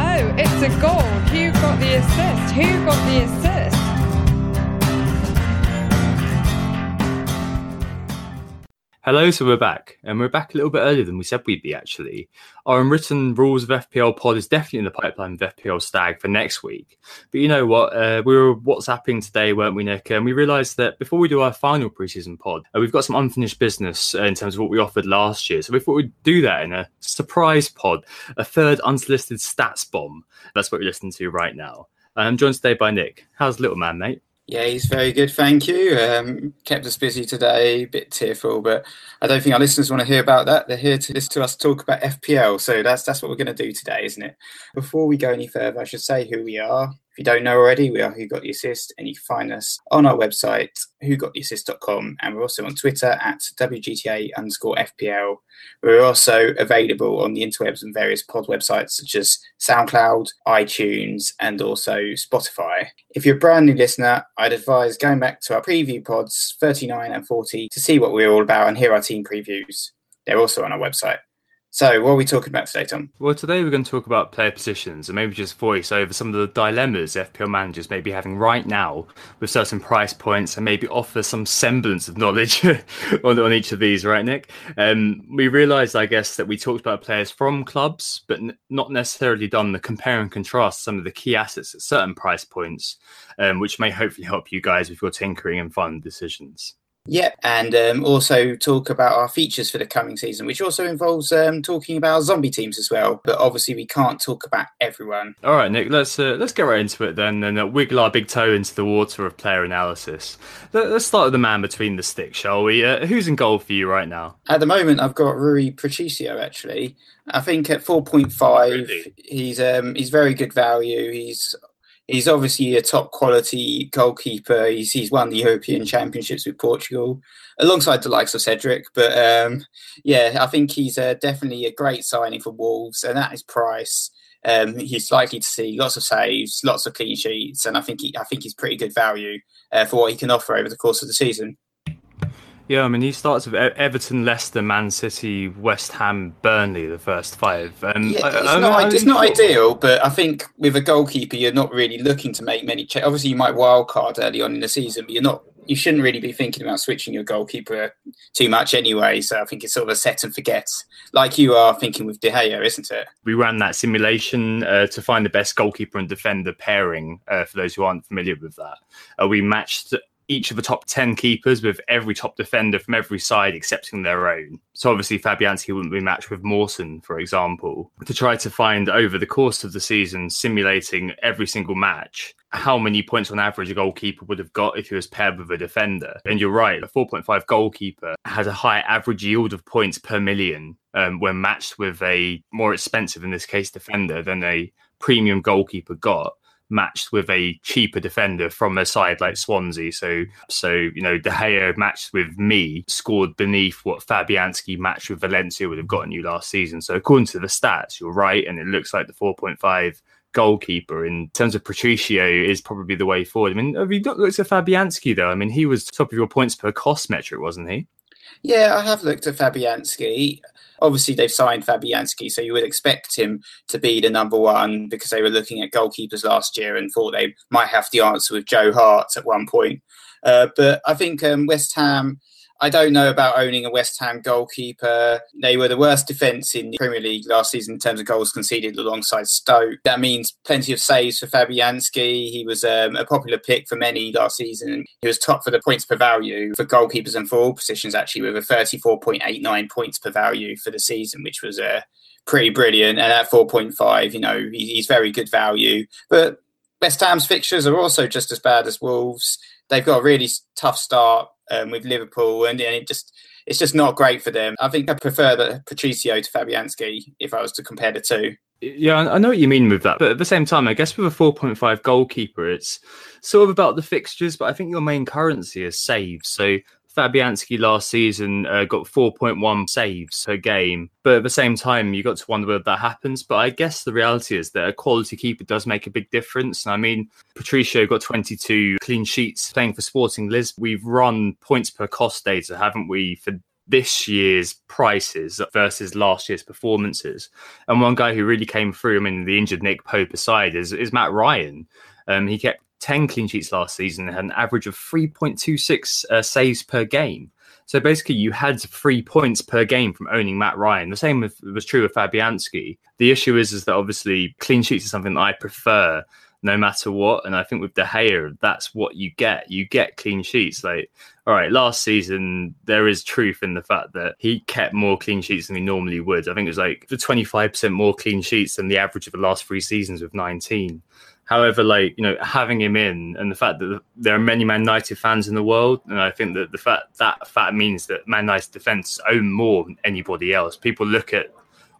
Oh, it's a goal. Who got the assist? Who got the assist? Hello, so we're back, and we're back a little bit earlier than we said we'd be. Actually, our unwritten rules of FPL pod is definitely in the pipeline with FPL Stag for next week. But you know what? Uh, we were WhatsApping today, weren't we, Nick? And we realised that before we do our final preseason pod, uh, we've got some unfinished business uh, in terms of what we offered last year. So we thought we'd do that in a surprise pod, a third unsolicited stats bomb. That's what we're listening to right now. I'm joined today by Nick. How's little man, mate? Yeah, he's very good, thank you. Um, kept us busy today, a bit tearful, but I don't think our listeners want to hear about that. They're here to listen to us talk about FPL, so that's that's what we're going to do today, isn't it? Before we go any further, I should say who we are. If you don't know already, we are Who Got the Assist, and you can find us on our website, whogottheassist.com, and we're also on Twitter at WGTA underscore FPL. We're also available on the interwebs and various pod websites such as SoundCloud, iTunes, and also Spotify. If you're a brand new listener, I'd advise going back to our preview pods 39 and 40 to see what we're all about and hear our team previews. They're also on our website. So, what are we talking about today, Tom? Well, today we're going to talk about player positions and maybe just voice over some of the dilemmas FPL managers may be having right now with certain price points and maybe offer some semblance of knowledge on, on each of these, right, Nick? Um, we realised, I guess, that we talked about players from clubs, but n- not necessarily done the compare and contrast some of the key assets at certain price points, um, which may hopefully help you guys with your tinkering and fun decisions. Yeah, and um, also talk about our features for the coming season, which also involves um, talking about zombie teams as well. But obviously, we can't talk about everyone. All right, Nick, let's uh, let's get right into it then, and uh, wiggle our big toe into the water of player analysis. Let, us start with the man between the sticks, shall we? Uh, who's in goal for you right now? At the moment, I've got Rui Patricio. Actually, I think at four point five, really? he's um, he's very good value. He's he's obviously a top quality goalkeeper. He's, he's won the European Championships with Portugal alongside the likes of Cedric. But um, yeah, I think he's uh, definitely a great signing for Wolves, and at his price. Um, he's likely to see lots of saves, lots of clean sheets, and I think he, I think he's pretty good value uh, for what he can offer over the course of the season. Yeah, I mean, he starts with Everton, Leicester, Man City, West Ham, Burnley, the first five. Um, yeah, it's, I, not, I, it's not ideal, but I think with a goalkeeper, you're not really looking to make many. changes. Obviously, you might wildcard early on in the season, but you're not. You shouldn't really be thinking about switching your goalkeeper too much anyway. So I think it's sort of a set and forget, like you are thinking with De Gea, isn't it? We ran that simulation uh, to find the best goalkeeper and defender pairing. Uh, for those who aren't familiar with that, uh, we matched each of the top 10 keepers with every top defender from every side excepting their own. So obviously Fabianski wouldn't be matched with Mawson, for example, to try to find over the course of the season, simulating every single match, how many points on average a goalkeeper would have got if he was paired with a defender. And you're right, a 4.5 goalkeeper has a high average yield of points per million um, when matched with a more expensive, in this case, defender than a premium goalkeeper got matched with a cheaper defender from a side like Swansea. So, so you know, De Gea matched with Mee scored beneath what Fabianski matched with Valencia would have gotten you last season. So, according to the stats, you're right, and it looks like the 4.5 goalkeeper in terms of Patricio is probably the way forward. I mean, have you looked at Fabianski though? I mean, he was top of your points per cost metric, wasn't he? Yeah, I have looked at Fabianski. Obviously, they've signed Fabianski, so you would expect him to be the number one because they were looking at goalkeepers last year and thought they might have the answer with Joe Hart at one point. Uh, but I think um, West Ham I don't know about owning a West Ham goalkeeper. They were the worst defence in the Premier League last season in terms of goals conceded alongside Stoke. That means plenty of saves for Fabianski. He was um, a popular pick for many last season. He was top for the points per value for goalkeepers and for all positions, actually, with a 34.89 points per value for the season, which was uh, pretty brilliant. And at 4.5, you know, he's very good value. But West Ham's fixtures are also just as bad as Wolves. They've got a really tough start um, with Liverpool, and, and, it just it's just not great for them. I think I prefer the Patricio to Fabianski if I was to compare the two. Yeah, I know what you mean with that, but at the same time, I guess with a 4.5 goalkeeper, it's sort of about the fixtures, but I think your main currency is saves. So Fabianski last season uh, got 4.1 saves per game, but at the same time, you got to wonder whether that happens. But I guess the reality is that a quality keeper does make a big difference. And I mean, Patricio got 22 clean sheets playing for Sporting Lisbon. We've run points per cost data, haven't we, for this year's prices versus last year's performances. And one guy who really came through, I mean, the injured Nick Pope aside, is, is Matt Ryan. Um, he kept 10 clean sheets last season and had an average of 3.26 uh, saves per game. So basically, you had three points per game from owning Matt Ryan. The same was true with Fabianski. The issue is, is that obviously clean sheets is something that I prefer no matter what. And I think with De Gea, that's what you get. You get clean sheets. Like, all right, last season, there is truth in the fact that he kept more clean sheets than he normally would. I think it was like the 25% more clean sheets than the average of the last three seasons with 19. However, like you know, having him in and the fact that there are many Man United fans in the world, and I think that the fact that fact means that Man United defense own more than anybody else. People look at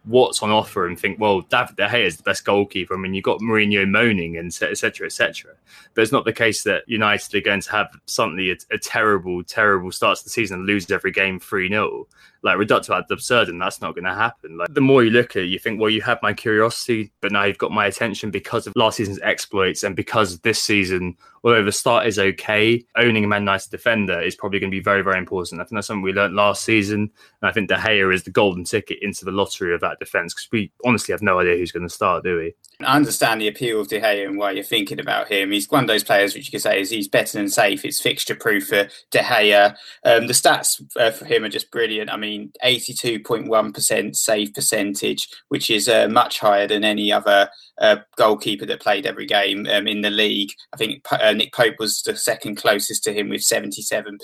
what's on offer and think, well, David De Gea is the best goalkeeper. I mean, you've got Mourinho moaning and etc. etc. But it's not the case that United are going to have suddenly a, a terrible, terrible start to the season and lose every game 3 0 like reductio ad absurdum that's not going to happen. Like the more you look at it you think well you have my curiosity but now you've got my attention because of last season's exploits and because this season although the start is okay owning a man united defender is probably going to be very very important. I think that's something we learned last season and i think de gea is the golden ticket into the lottery of that defense because we honestly have no idea who's going to start do we I understand the appeal of De Gea and why you're thinking about him. He's one of those players which you could say is he's better than safe. It's fixture proof for De Gea. Um, the stats uh, for him are just brilliant. I mean, 82.1% save percentage, which is uh, much higher than any other uh, goalkeeper that played every game um, in the league. I think uh, Nick Pope was the second closest to him with 77%.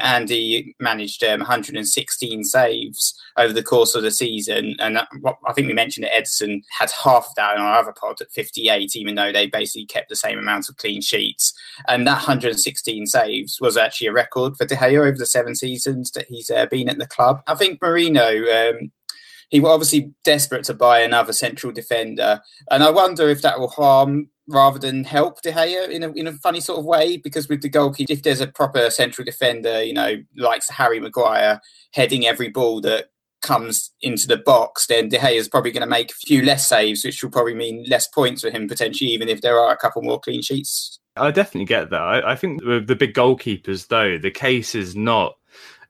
And he managed um, 116 saves over the course of the season. And uh, I think we mentioned that Ederson had half that pod at 58, even though they basically kept the same amount of clean sheets. And that 116 saves was actually a record for De Gea over the seven seasons that he's uh, been at the club. I think Mourinho. um, he was obviously desperate to buy another central defender, and I wonder if that will harm rather than help De Gea in a in a funny sort of way. Because with the goalkeeper, if there's a proper central defender, you know, like Harry Maguire heading every ball that comes into the box, then De Gea is probably going to make a few less saves, which will probably mean less points for him potentially, even if there are a couple more clean sheets. I definitely get that. I, I think with the big goalkeepers, though, the case is not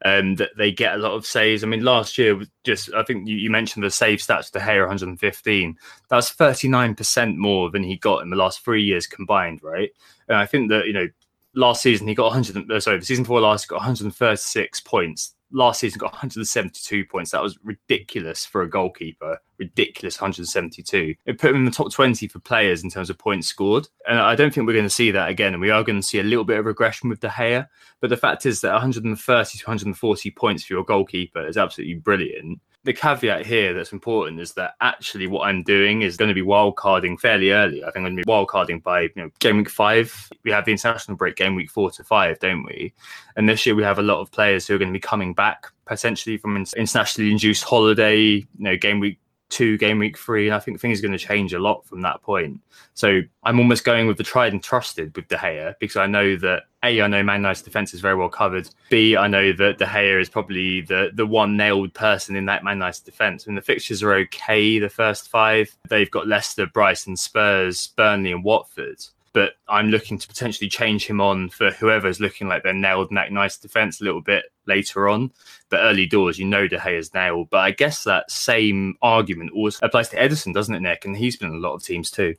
um, that they get a lot of saves. I mean, last year just I think you, you mentioned the save stats De Gea 115. That's 39% more than he got in the last three years combined, right? And I think that you know last season he got 100. Uh, sorry, the season before last got 136 points last season got 172 points. That was ridiculous for a goalkeeper. Ridiculous 172. It put him in the top 20 for players in terms of points scored. And I don't think we're going to see that again. And we are going to see a little bit of regression with De Gea. But the fact is that 130 to 140 points for your goalkeeper is absolutely brilliant the caveat here that's important is that actually what I'm doing is going to be wildcarding fairly early. I think I'm going to be wildcarding by you know game week five. We have the international break game week four to five, don't we? And this year we have a lot of players who are going to be coming back potentially from internationally induced holiday. You know, game week two, game week three, and I think things are going to change a lot from that point. So I'm almost going with the tried and trusted with De Gea because I know that A, I know Man United's defence is very well covered. B, I know that De Gea is probably the the one nailed person in that Man United defence. I mean, the fixtures are okay, the first five. They've got Leicester, Brighton, Spurs, Burnley, and Watford but I'm looking to potentially change him on for whoever's looking like they're nailed in that nice defense a little bit later on. But early doors, you know De Gea's nailed. But I guess that same argument also applies to Ederson, doesn't it, Nick? And he's been in a lot of teams too.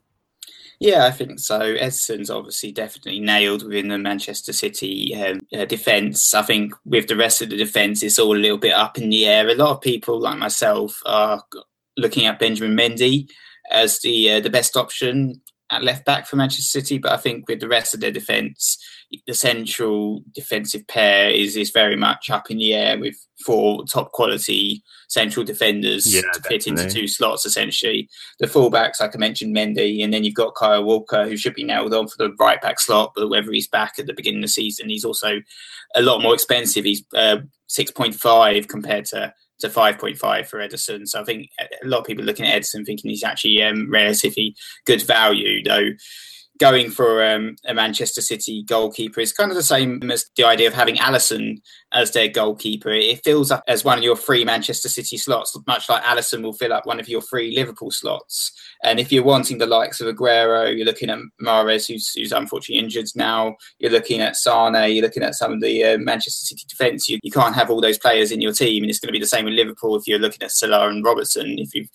Yeah, I think so. Ederson's obviously definitely nailed within the Manchester City um, uh, defence. I think with the rest of the defence, it's all a little bit up in the air. A lot of people, like myself, are looking at Benjamin Mendy as the uh, the best option at left back for Manchester City, but I think with the rest of their defence, the central defensive pair is is very much up in the air with four top quality central defenders Yeah, to fit into two slots essentially. The fullbacks, like I mentioned, Mendy, and then you've got Kyle Walker, who should be nailed on for the right back slot, but whether he's back at the beginning of the season, he's also a lot more expensive. He's uh, six point five compared to to 5.5 for Ederson. So I think a lot of people looking at Ederson thinking he's actually um, relatively good value, though going for um, a Manchester City goalkeeper is kind of the same as the idea of having Alisson as their goalkeeper. It fills up as one of your free Manchester City slots, much like Alisson will fill up one of your free Liverpool slots. And if you're wanting the likes of Aguero, you're looking at Mahrez, who's, who's unfortunately injured now. You're looking at Sane. You're looking at some of the uh, Manchester City defence. You, you can't have all those players in your team, and it's going to be the same with Liverpool if you're looking at Salah and Robertson. If you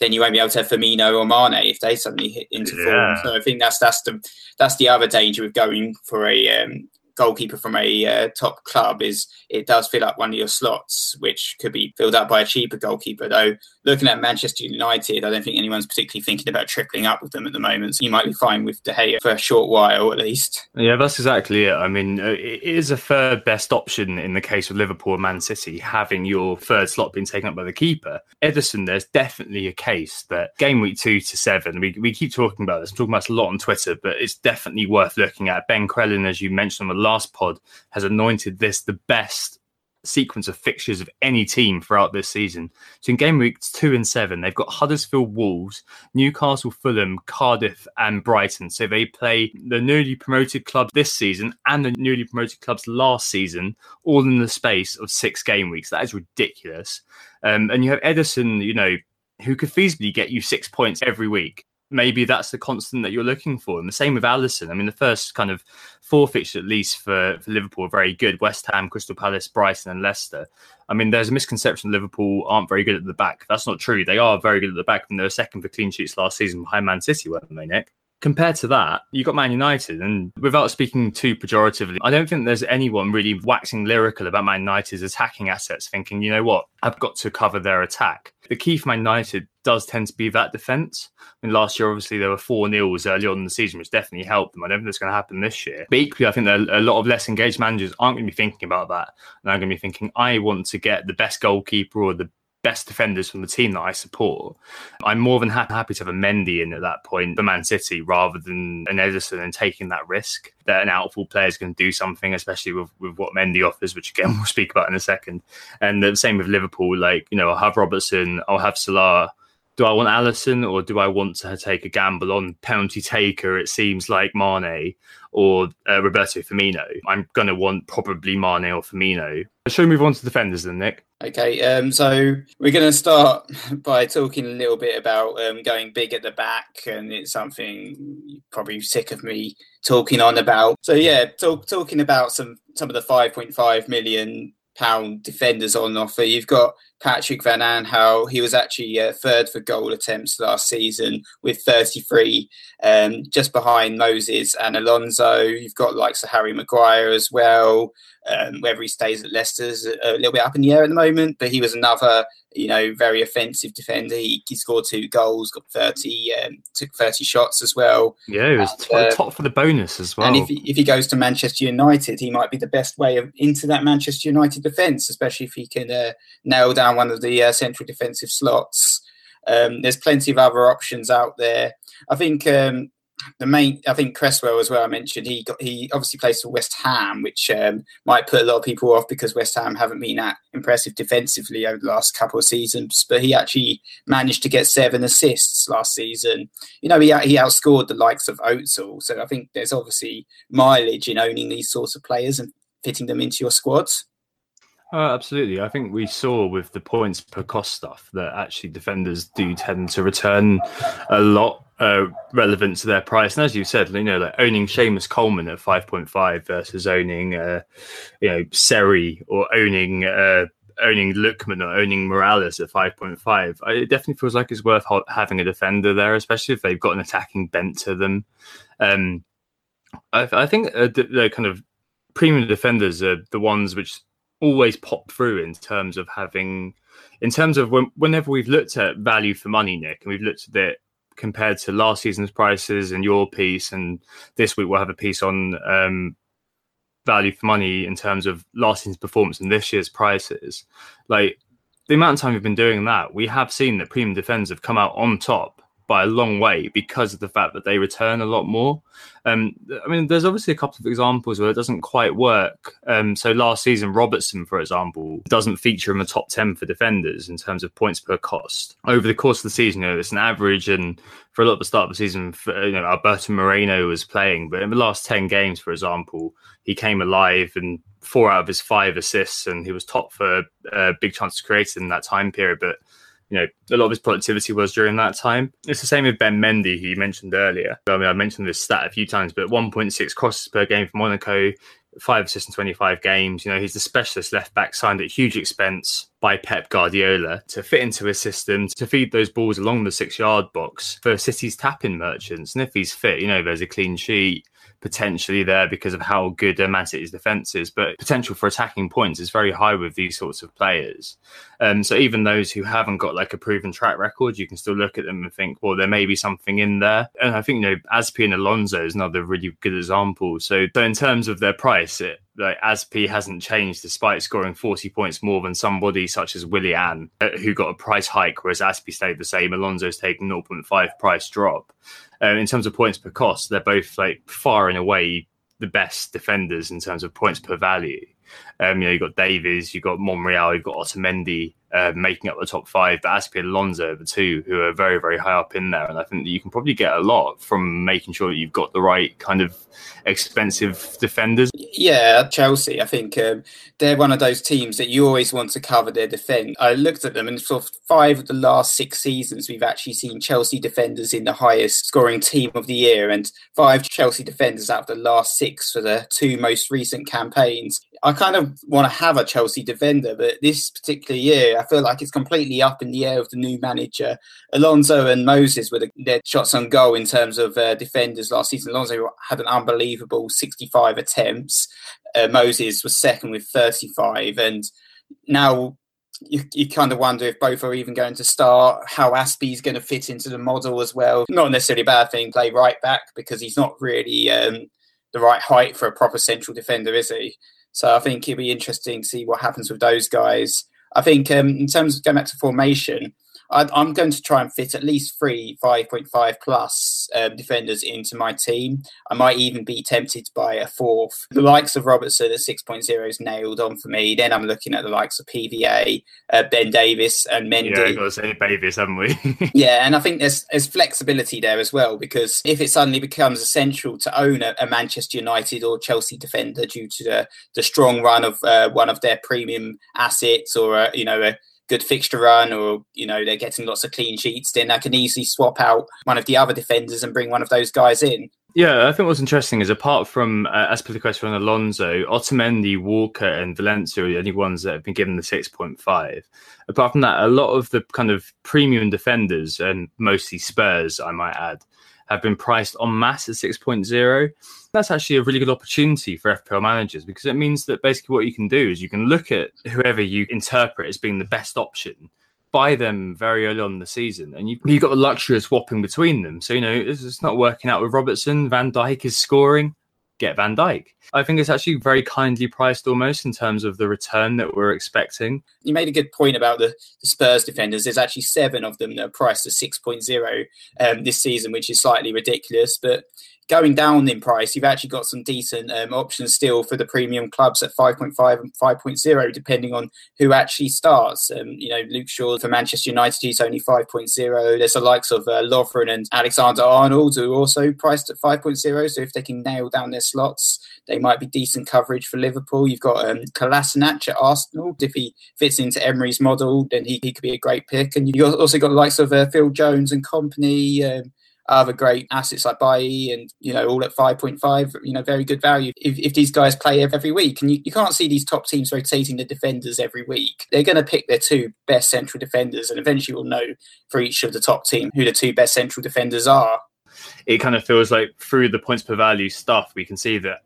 then you won't be able to have Firmino or Mane if they suddenly hit into form. So I think that's that's the that's the other danger of going for a um, goalkeeper from a uh, top club is it does fill up one of your slots, which could be filled up by a cheaper goalkeeper. Though looking at Manchester United, I don't think anyone's particularly thinking about tripling up with them at the moment. So you might be fine with De Gea for a short while at least. Yeah, that's exactly it. I mean, uh, it is a third best option in the case of Liverpool and Man City, having your third slot being taken up by the keeper. Ederson, there's definitely a case that game week two to seven, we, we keep talking about this, I'm talking about this a lot on Twitter, but it's definitely worth looking at. Ben Crellin, as you mentioned on the last pod, has anointed this the best sequence of fixtures of any team throughout this season. So in game weeks two and seven, they've got Huddersfield Wolves, Newcastle, Fulham, Cardiff, and Brighton. So they play the newly promoted clubs this season and the newly promoted clubs last season, all in the space of six game weeks. That is ridiculous. Um, and you have Ederson, you know, who could feasibly get you six points every week. Maybe that's the constant that you're looking for. And the same with Alisson. I mean, the first kind of four fixtures, at least for, for Liverpool, are very good West Ham, Crystal Palace, Brighton, and Leicester. I mean, there's a misconception Liverpool aren't very good at the back. That's not true. They are very good at the back, and they were second for clean sheets last season behind Man City, weren't they, Nick? Compared to that, you got Man United, and without speaking too pejoratively, I don't think there's anyone really waxing lyrical about Man United's attacking assets, thinking, you know what, I've got to cover their attack. The key for Man United does tend to be that defence. I mean, last year, obviously, there were four nils early on in the season, which definitely helped them. I don't think that's going to happen this year. But equally, I think that a lot of less engaged managers aren't going to be thinking about that. And I'm going to be thinking, I want to get the best goalkeeper or the best defenders from the team that I support. I'm more than ha- happy to have a Mendy in at that point for Man City rather than an Ederson and taking that risk that an outfield player is going to do something, especially with, with what Mendy offers, which again we'll speak about in a second. And the same with Liverpool, like, you know, I'll have Robertson, I'll have Salah. Do I want Alisson or do I want to take a gamble on penalty taker? It seems like Mane or uh, Roberto Firmino. I'm going to want probably Mane or Firmino. Shall we move on to defenders then, Nick? Okay, um, so we're going to start by talking a little bit about um, going big at the back, and it's something you're probably sick of me talking on about. So yeah, talk, talking about some some of the 5.5 million pound defenders on offer. You've got Patrick Van Aanholt. He was actually uh, third for goal attempts last season with 33, um, just behind Moses and Alonso. You've got like of Harry Maguire as well. Um, whether he stays at Leicester's a little bit up in the air at the moment, but he was another, you know, very offensive defender. He, he scored two goals, got 30, um, took 30 shots as well. Yeah, he was And, t- uh, top for the bonus as well. And if he, if he goes to Manchester United, he might be the best way of, into that Manchester United defence, especially if he can uh, nail down one of the uh, central defensive slots. Um, there's plenty of other options out there. I think um, the main, I think Cresswell as well. I mentioned he got he obviously plays for West Ham, which um, might put a lot of people off because West Ham haven't been that impressive defensively over the last couple of seasons. But he actually managed to get seven assists last season. You know, he he outscored the likes of Oatsall. So I think there's obviously mileage in owning these sorts of players and fitting them into your squads. Oh, absolutely. I think we saw with the points per cost stuff that actually defenders do tend to return a lot uh, relevant to their price. And as you said, you know, like owning Seamus Coleman at 5.5 versus owning, uh, you know, Seri or owning uh, owning Lookman or owning Morales at 5.5, it definitely feels like it's worth having a defender there, especially if they've got an attacking bent to them. Um, I, I, think uh, the, the, kind of premium defenders are the ones which always pop through in terms of having, in terms of when, whenever we've looked at value for money, Nick, and we've looked at it compared to last season's prices and your piece, and this week we'll have a piece on um, value for money in terms of last season's performance and this year's prices. Like the amount of time we've been doing that, we have seen that premium defenders have come out on top by a long way because of the fact that they return a lot more. Um, I mean, there's obviously a couple of examples where it doesn't quite work. Um, so last season, Robertson, for example, doesn't feature in the top 10 for defenders in terms of points per cost. Over the course of the season, you know, it's an average, and for a lot of the start of the season, you know, Alberto Moreno was playing, but in the last 10 games, for example, he came alive and four out of his five assists, and he was top for uh, big chances created in that time period. But you know, a lot of his productivity was during that time. It's the same with Ben Mendy, who you mentioned earlier. I mean, I mentioned this stat a few times, but 1.6 crosses per game for Monaco, five assists in 25 games. You know, he's the specialist left back signed at huge expense by Pep Guardiola to fit into his system, to feed those balls along the six yard box for City's tapping merchants. And if he's fit, you know, there's a clean sheet potentially there because of how good Man City's defence is, but potential for attacking points is very high with these sorts of players. Um, so even those who haven't got like a proven track record, you can still look at them and think, well, there may be something in there. And I think, you know, Azpi and Alonso is another really good example. So, so in terms of their price, it, like Azpi hasn't changed despite scoring 40 points more than somebody such as Willian, uh, who got a price hike, whereas Azpi stayed the same. Alonso's taken 0.5 price drop. Uh, in terms of points per cost, they're both like far and away the best defenders in terms of points per value. Um, you know, you've got Davies, you've got Monreal, you've got Otamendi uh, making up the top five, but Azpi and Alonso the two who are very, very high up in there. And I think that you can probably get a lot from making sure that you've got the right kind of expensive defenders. Yeah, Chelsea, I think um, they're one of those teams that you always want to cover their defence. I looked at them and for five of the last six seasons, we've actually seen Chelsea defenders in the highest scoring team of the year and five Chelsea defenders out of the last six for the two most recent campaigns. I kind of want to have a Chelsea defender, but this particular year, I feel like it's completely up in the air with the new manager. Alonso and Moses were the, their shots on goal in terms of uh, defenders last season. Alonso had an unbelievable 65 attempts. Uh, Moses was second with 35, and now you, you kind of wonder if both are even going to start, how Azpi's going to fit into the model as well. Not necessarily a bad thing, play right back because he's not really um, the right height for a proper central defender, is he? So I think it'll be interesting to see what happens with those guys. I think um, in terms of going back to formation, I, am going to try and fit at least three 5.5 plus um, defenders into my team. I might even be tempted by a fourth. The likes of Robertson at 6.0 is nailed on for me. Then I'm looking at the likes of PVA, uh, Ben Davis, and Mendy. Yeah, got to say Davies, haven't we? yeah, and I think there's there's flexibility there as well because if it suddenly becomes essential to own a, a Manchester United or Chelsea defender due to the, the strong run of uh, one of their premium assets or a, you know a good fixture run or you know they're getting lots of clean sheets then I can easily swap out one of the other defenders and bring one of those guys in yeah, I think what's interesting is apart from uh, Azpilicueta and Alonso, Otamendi, Walker, and Valencia are the only ones that have been given the 6.5. Apart from that, a lot of the kind of premium defenders, and mostly Spurs, I might add, have been priced en masse at 6.0. That's actually a really good opportunity for FPL managers because it means that basically what you can do is you can look at whoever you interpret as being the best option, buy them very early on in the season, and you, you've got the luxury of swapping between them. So, you know, it's not working out with Robertson. Van Dijk is scoring get Van Dijk. I think it's actually very kindly priced almost in terms of the return that we're expecting. You made a good point about the, the Spurs defenders. There's actually seven of them that are priced at 6.0 um, this season, which is slightly ridiculous. But going down in price, you've actually got some decent um, options still for the premium clubs at 5.5 and 5.0, depending on who actually starts. Um, you know, Luke Shaw for Manchester United, he's only 5.0. There's the likes of uh, Lovren and Alexander Arnold, who are also priced at 5.0. So if they can nail down their slots, they might be decent coverage for Liverpool. You've got um, Kolasinac at Arsenal. If he fits into Emery's model, then he, he could be a great pick. And you've also got the likes of uh, Phil Jones and company. Um, other great assets like Bailly and, you know, all at 5.5, you know, very good value. If, if these guys play every week, and you, you can't see these top teams rotating the defenders every week, they're going to pick their two best central defenders, and eventually we'll know for each of the top team who the two best central defenders are. It kind of feels like through the points per value stuff, we can see that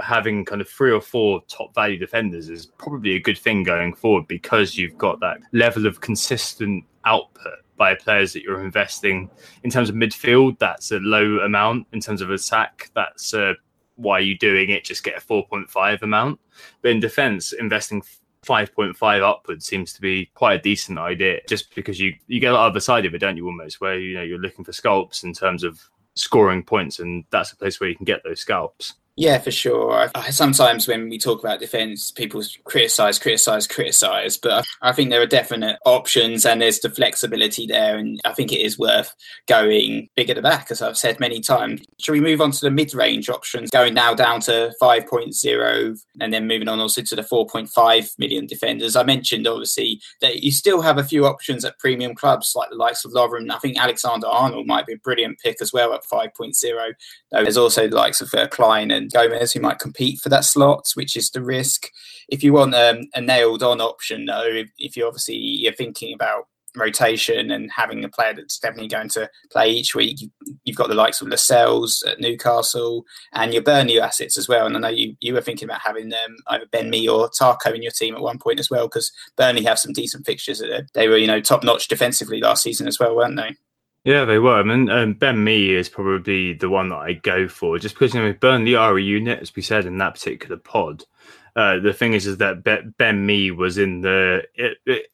having kind of three or four top value defenders is probably a good thing going forward because you've got that level of consistent output by players that you're investing in terms of midfield. That's a low amount in terms of attack. That's uh, why you're doing it. Just get a 4.5 amount. But in defense, investing 5.5 upwards seems to be quite a decent idea just because you you get the other side of it don't you almost where you know you're looking for scalps in terms of scoring points and that's a place where you can get those scalps yeah, for sure. I, sometimes when we talk about defence, people criticise, criticise, criticise, but I think there are definite options and there's the flexibility there, and I think it is worth going big at the back, as I've said many times. Should we move on to the mid-range options, going now down to 5.0 and then moving on also to the 4.5 million defenders? I mentioned obviously that you still have a few options at premium clubs like the likes of Lovren. I think Alexander Arnold might be a brilliant pick as well at 5.0. There's also the likes of uh, Klein and Gomez who might compete for that slot, which is the risk. If you want um, a nailed on option, though, if, if you obviously you're thinking about rotation and having a player that's definitely going to play each week. You've got the likes of Lascelles at Newcastle and your Burnley assets as well. And I know you, you were thinking about having um, either Ben Mee or Tarko in your team at one point as well, because Burnley have some decent fixtures. They were, you know, top notch defensively last season as well, weren't they? Yeah, they were. I mean, um, Ben Mee is probably the one that I go for, just because you know Burnley are a unit, as we said in that particular pod. Uh, the thing is, is that Ben Mee was in the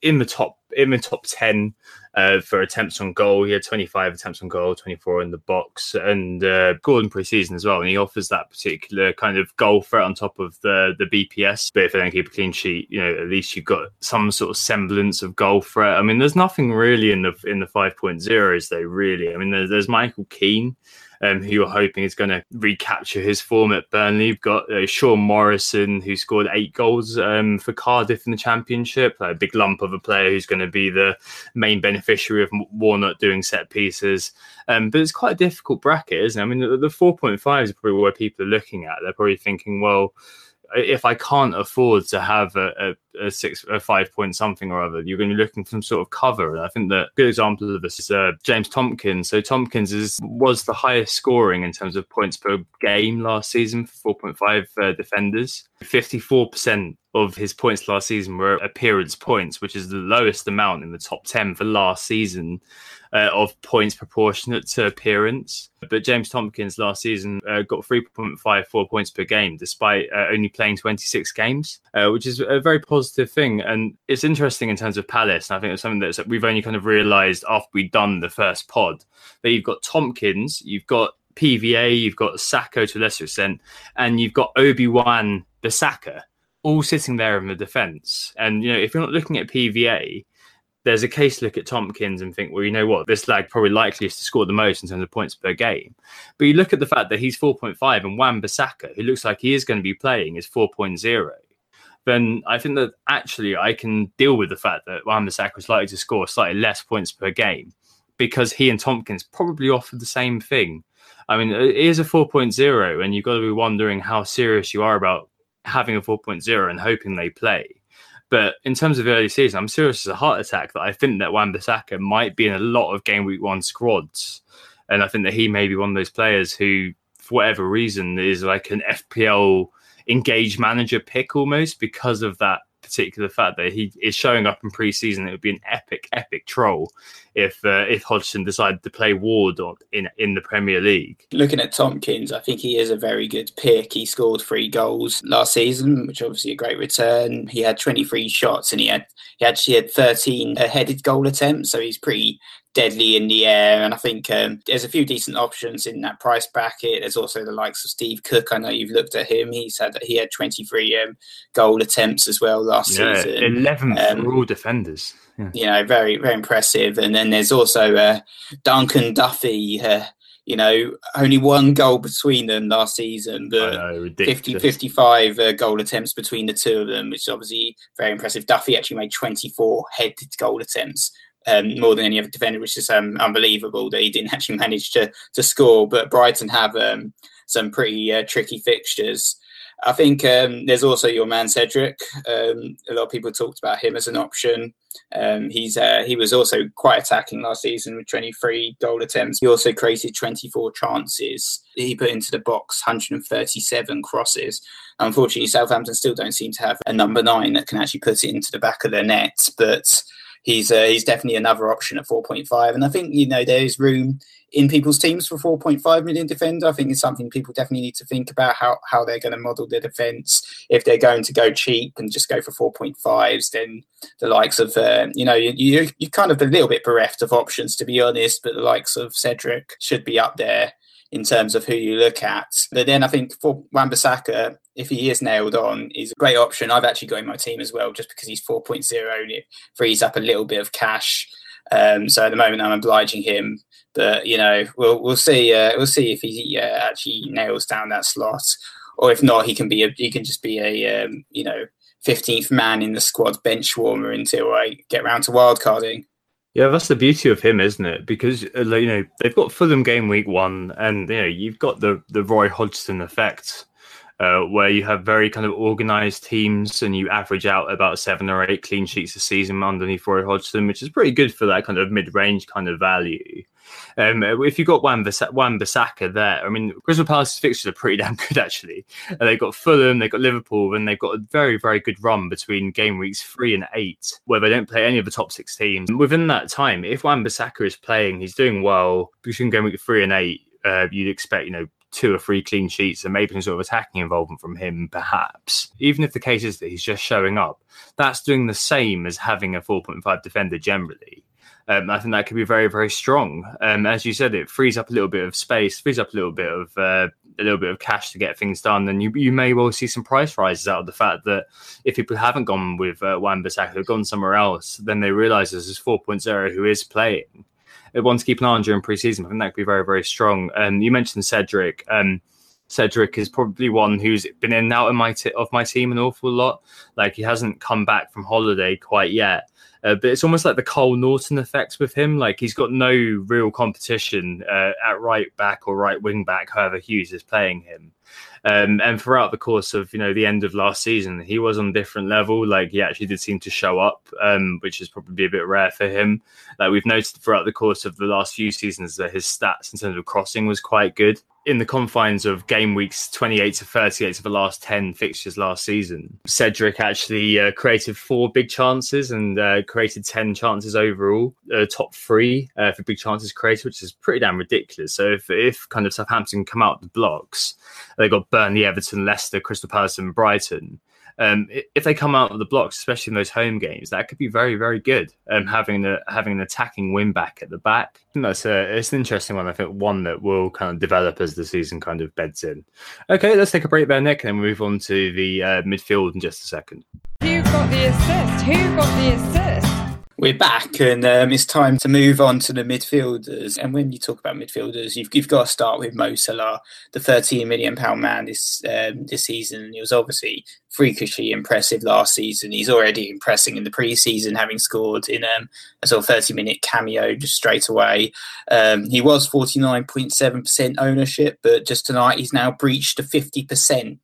in the top in the top ten uh, for attempts on goal. He had 25 attempts on goal, 24 in the box, and uh, Gordon pre-season as well. And he offers that particular kind of goal threat on top of the the BPS. But if they don't keep a clean sheet, you know, at least you've got some sort of semblance of goal threat. I mean, there's nothing really in the in the 5.0s though. Really, I mean, there's, there's Michael Keane um, who you're hoping is going to recapture his form at Burnley. You've got uh, Sean Morrison, who scored eight goals um, for Cardiff in the Championship, a big lump of a player who's going to be the main beneficiary of Warnock doing set pieces. Um, but it's quite a difficult bracket, isn't it? I mean, the, the 4.5 is probably where people are looking at. They're probably thinking, well, if I can't afford to have a, a, a, six, a five point something or other, you're going to be looking for some sort of cover. And I think that good example of this is uh, James Tomkins. So Tomkins is was the highest scoring in terms of points per game last season for 4.5 uh, defenders. 54% of his points last season were appearance points, which is the lowest amount in the top 10 for last season uh, of points proportionate to appearance. But James Tomkins last season uh, got 3.54 points per game despite uh, only playing 26 games, uh, which is a very positive thing. And it's interesting in terms of Palace. And I think it's something that we've only kind of realised after we've done the first pod that you've got Tomkins, you've got PVA, you've got Sakho to a lesser extent, and you've got Obi-Wan Bissaka all sitting there in the defence. And, you know, if you're not looking at PVA, there's a case to look at Tomkins and think, well, you know what, this lag probably likely is to score the most in terms of points per game. But you look at the fact that he's 4.5 and Wan Bissaka, who looks like he is going to be playing, is 4.0. Then I think that actually I can deal with the fact that Wan Bissaka is likely to score slightly less points per game because he and Tomkins probably offered the same thing. I mean, it is a 4.0, and you've got to be wondering how serious you are about having a 4.0 and hoping they play but in terms of early season, I'm serious as a heart attack that I think that Wan Bissaka might be in a lot of game week one squads. And I think that he may be one of those players who, for whatever reason, is like an FPL engaged manager pick almost because of that particular fact that he is showing up in pre-season. It would be an epic, epic troll if uh, if Hodgson decided to play Ward on, in in the Premier League. Looking at Tomkins, I think he is a very good pick. He scored three goals last season, which obviously a great return. He had 23 shots and he had he actually had 13 headed goal attempts, so he's pretty deadly in the air. And I think um, there's a few decent options in that price bracket. There's also the likes of Steve Cook. I know you've looked at him. He's had he had 23 um, goal attempts as well last yeah, season. 11 um, for all defenders. Yeah. You know, very very impressive. And then there's also uh, Dunk and Duffy. Uh, you know, only one goal between them last season, but know, 50, 55 uh, goal attempts between the two of them, which is obviously very impressive. Duffy actually made 24 headed goal attempts um, more than any other defender, which is um, unbelievable that he didn't actually manage to to score. But Brighton have um, some pretty uh, tricky fixtures. I think um, there's also your man Cedric. Um, a lot of people talked about him as an option. Um, he's uh, he was also quite attacking last season with 23 goal attempts. He also created 24 chances. He put into the box 137 crosses. Unfortunately, Southampton still don't seem to have a number nine that can actually put it into the back of their net. But he's uh, he's definitely another option at 4.5. And I think you know there is room in people's teams for 4.5 million defender. I think it's something people definitely need to think about how how they're going to model their defense. If they're going to go cheap and just go for 4.5s, then the likes of uh, you know you, you you're kind of a little bit bereft of options to be honest. But the likes of Cedric should be up there in terms of who you look at. But then I think for Wan-Bissaka, if he is nailed on, he's a great option. I've actually got in my team as well, just because he's 4.0 and it frees up a little bit of cash. Um, so at the moment, I'm obliging him. But you know, we'll we'll see. Uh, we'll see if he uh, actually nails down that slot, or if not, he can be a, he can just be a um, you know 15th man in the squad bench warmer until I get round to wildcarding. Yeah, that's the beauty of him, isn't it? Because uh, you know they've got Fulham game week one, and you know you've got the the Roy Hodgson effect, uh, where you have very kind of organised teams, and you average out about seven or eight clean sheets a season underneath Roy Hodgson, which is pretty good for that kind of mid range kind of value. Um, if you've got Wan Bissaka there, I mean, Crystal Palace's fixtures are pretty damn good, actually. Uh, they've got Fulham, they've got Liverpool, and they've got a very, very good run between game weeks three and eight, where they don't play any of the top six teams. Within that time, if Wan Bissaka is playing, he's doing well between game week three and eight, uh, you'd expect, you know, two or three clean sheets and maybe some sort of attacking involvement from him, perhaps. Even if the case is that he's just showing up, that's doing the same as having a 4.5 defender generally um, I think that could be very, very strong. Um, as you said, it frees up a little bit of space, frees up a little bit of uh, a little bit of cash to get things done, and you you may well see some price rises out of the fact that if people haven't gone with uh, Wan Bissaka, gone somewhere else, then they realise there's this 4.0 who is playing. Wants to keep an eye on during preseason. I think that could be very, very strong. And um, you mentioned Cedric. Um, Cedric is probably one who's been in and out of my t- of my team an awful lot. Like he hasn't come back from holiday quite yet, uh, but it's almost like the Cole Norton effect with him. Like he's got no real competition uh, at right back or right wing back, however Hughes is playing him. Um, and throughout the course of you know the end of last season, he was on a different level. Like he actually did seem to show up, um, which is probably a bit rare for him. Like we've noticed throughout the course of the last few seasons that his stats in terms of crossing was quite good in the confines of game weeks 28 to 38 of the last 10 fixtures last season. Cedric actually uh, created four big chances and uh, created 10 chances overall, uh, top three uh, for big chances created, which is pretty damn ridiculous. So if, if kind of Southampton come out the blocks, they got Burnley, Everton, Leicester, Crystal Palace, and Brighton um, if they come out of the blocks, especially in those home games, that could be very, very good. Um, having the having an attacking win back at the back, that's a it's an interesting one. I think one that will kind of develop as the season kind of beds in. Okay, let's take a break there, Nick, and then move on to the uh, midfield in just a second. Who got the assist? Who got the assist? We're back, and um, it's time to move on to the midfielders. And when you talk about midfielders, you've, you've got to start with Mo Salah, the 13 million pound man this um, this season. He was obviously freakishly impressive last season. He's already impressing in the preseason, having scored in um, a sort of 30 minute cameo just straight away. Um, he was 49.7% ownership, but just tonight he's now breached the 50%, and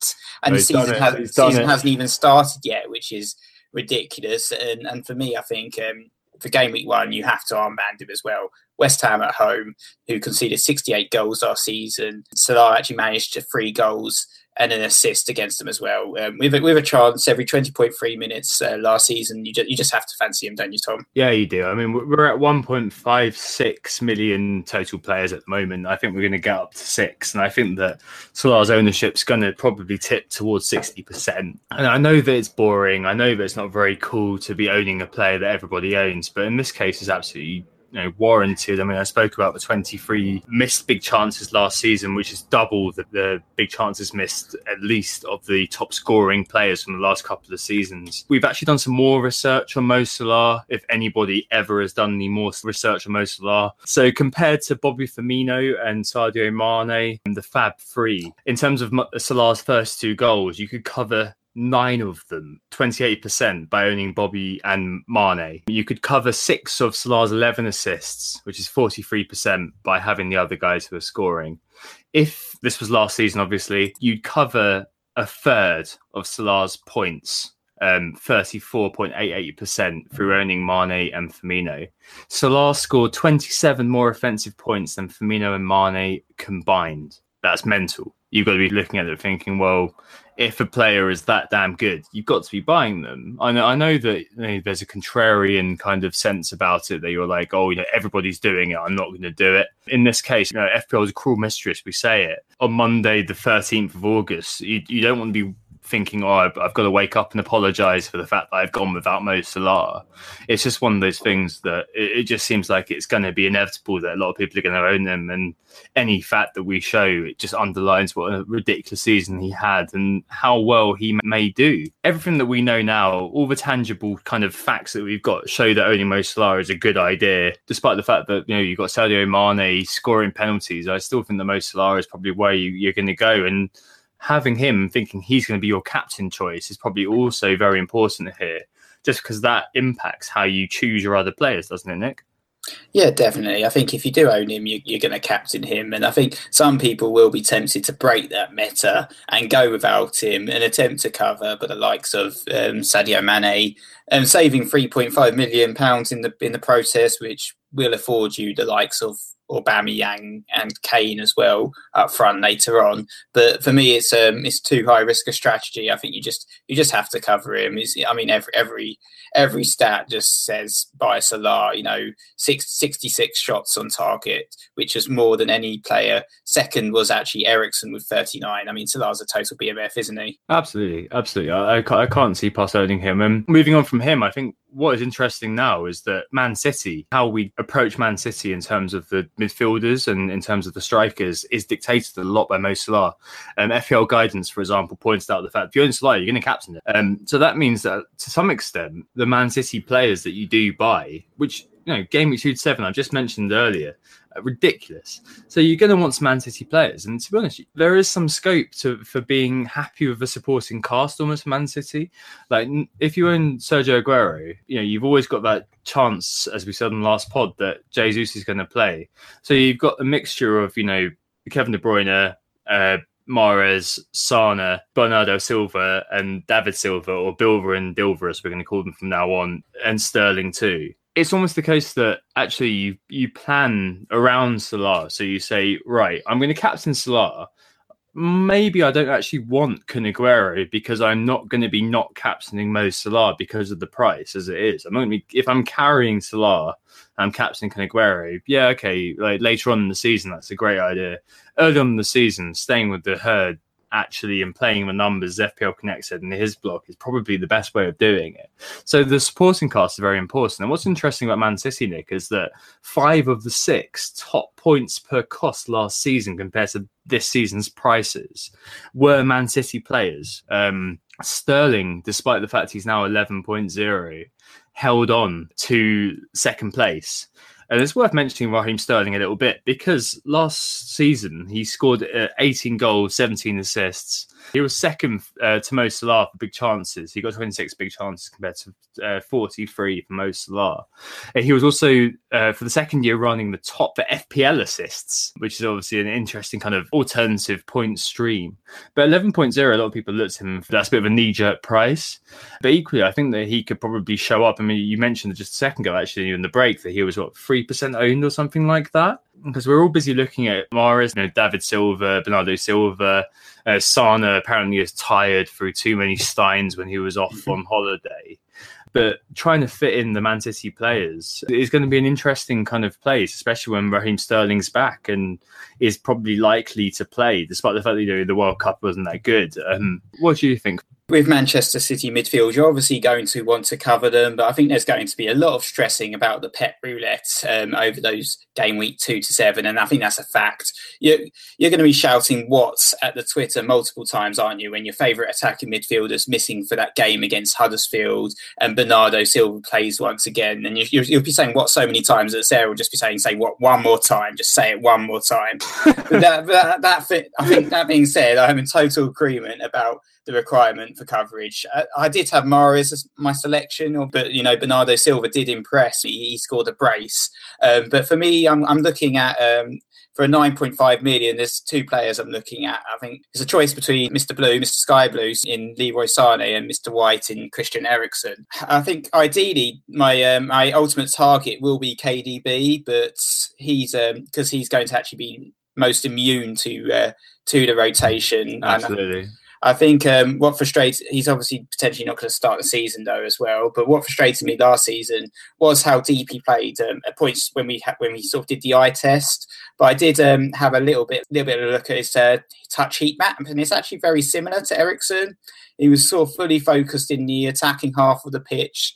oh, the season, has, season hasn't even started yet, which is ridiculous. And, and for me, I think um, for game week one, you have to armband him as well. West Ham at home, who conceded 68 goals last season. Salah actually managed to three goals and an assist against them as well. Um, with, a, with a chance every 20.3 minutes uh, last season, you, just, you just have to fancy him, don't you, Tom? Yeah, you do. I mean, we're at 1.56 million total players at the moment. I think we're going to get up to six. And I think that Salah's ownership's going to probably tip towards 60%. And I know that it's boring. I know that it's not very cool to be owning a player that everybody owns. But in this case, it's absolutely you know warranted. I mean, I spoke about the 23 missed big chances last season, which is double the, the big chances missed at least of the top scoring players from the last couple of seasons. We've actually done some more research on Mo Salah, if anybody ever has done any more research on Mo Salah. So compared to Bobby Firmino and Sadio Mane and the Fab Three, in terms of Salah's first two goals, you could cover nine of them, 28% by owning Bobby and Mane. You could cover six of Salah's 11 assists, which is 43% by having the other guys who are scoring. If this was last season, obviously, you'd cover a third of Salah's points um, 34.88% through owning Mane and Firmino. Salah scored 27 more offensive points than Firmino and Mane combined. That's mental. You've got to be looking at it thinking, well, if a player is that damn good, you've got to be buying them. I know, I know that you know, there's a contrarian kind of sense about it that you're like, oh, you know, everybody's doing it. I'm not going to do it. In this case, you know, FPL is a cruel mistress. We say it on Monday, the 13th of August. You, you don't want to be thinking, oh, I've, I've got to wake up and apologize for the fact that I've gone without Mo Salah. It's just one of those things that it, it just seems like it's going to be inevitable that a lot of people are going to own them. And any fact that we show, it just underlines what a ridiculous season he had and how well he may do. Everything that we know now, all the tangible kind of facts that we've got show that owning Mo Salah is a good idea, despite the fact that, you know, you've got Sadio Mane scoring penalties. I still think that Mo Salah is probably where you, you're going to go. And having him thinking he's going to be your captain choice is probably also very important here, just because that impacts how you choose your other players, doesn't it, Nick? Yeah, definitely. I think if you do own him, you, are going to captain him. And I think some people will be tempted to break that meta and go without him and attempt to cover, but the likes of um, Sadio Mane, um, saving 3.5 million pounds in the in the process, which will afford you the likes of Aubameyang and Kane as well up front later on. But for me, it's um, it's too high risk a strategy. I think you just you just have to cover him. Is I mean every every every stat just says buy Salah, you know, six, 66 shots on target, which is more than any player. Second was actually Eriksen with 39. I mean, Salah's a total BMF, isn't he? Absolutely, absolutely. I, I can't see past owning him. And moving on from him, I think what is interesting now is that Man City, how we approach Man City in terms of the midfielders and in terms of the strikers, is dictated a lot by Mo Salah. Um, FPL guidance, for example, points out the fact if you're in Salah, you're going to captain it. Um, so that means that to some extent, the Man City players that you do buy, which you know, game week two to seven, I just mentioned earlier, ridiculous. So you're going to want some Man City players, and to be honest, there is some scope to for being happy with a supporting cast almost Man City. Like if you own Sergio Aguero, you know you've always got that chance, as we said in the last pod, that Jesus is going to play. So you've got a mixture of you know Kevin De Bruyne. Uh, Mahrez, Sané, Bernardo Silva, and David Silva, or Bilva and Dilva, as we're going to call them from now on, and Sterling too it's almost the case that actually you you plan around Salah. So you say, right, I'm going to captain Salah. Maybe I don't actually want Kun because I'm not going to be not captaining Mo Salah because of the price as it is. I'm going to be if I'm carrying Salah, I'm captaining Kun Yeah, okay. Like later on in the season, that's a great idea. Early on in the season, staying with the herd actually and playing the numbers FPL Connect said in his blog is probably the best way of doing it. So the supporting cast is very important. And what's interesting about Man City, Nick, is that five of the six top points per cost last season compared to this season's prices were Man City players. Um, Sterling, despite the fact he's now 11.0, held on to second place. And it's worth mentioning Raheem Sterling a little bit because last season he scored uh, 18 goals, 17 assists. He was second uh, to Mo Salah for big chances. He got 26 big chances compared to uh, 43 for Mo Salah. And he was also, uh, for the second year running, the top for FPL assists, which is obviously an interesting kind of alternative point stream. But 11.0, a lot of people looked at him, that's a bit of a knee jerk price. But equally, I think that he could probably show up. I mean, you mentioned just a second ago, actually, in the break, that he was, what, 3% owned or something like that? Because we're all busy looking at Mahrez, you know, David Silva, Bernardo Silva, uh, Sané apparently is tired through too many steins when he was off mm-hmm. on holiday. But trying to fit in the Man City players is going to be an interesting kind of place, especially when Raheem Sterling's back and is probably likely to play, despite the fact that you know, the World Cup wasn't that good. Um, what do you think? With Manchester City midfield, you're obviously going to want to cover them, but I think there's going to be a lot of stressing about the Pep roulette um, over those game week two to seven, and I think that's a fact. You're, you're going to be shouting "What's" at the Twitter multiple times, aren't you? When your favourite attacking midfielder's missing for that game against Huddersfield, and Bernardo Silva plays once again, and you, will be saying "What" so many times that Sarah will just be saying "Say what" one more time, just say it one more time. that, that, that, I think that being said, I'm in total agreement about the requirement for coverage. I, I did have Mahrez as my selection, but you know Bernardo Silva did impress. He, he scored a brace. Um, but for me, I'm, I'm looking at um, for a 9.5 million, there's two players I'm looking at. I think there's a choice between Mr. Blue, Mr. Sky Blue in Leroy Sané and Mr. White in Christian Eriksen. I think ideally my um, my ultimate target will be KDB, but he's because um, he's going to actually be most immune to uh, to the rotation. Absolutely. And, I think um, what frustrates he's obviously potentially not going to start the season though as well. But what frustrated me last season was how deep he played um, at points when we ha- when we sort of did the eye test. But I did um, have a little bit a little bit of a look at his uh, touch heat map, and it's actually very similar to Eriksen. He was sort of fully focused in the attacking half of the pitch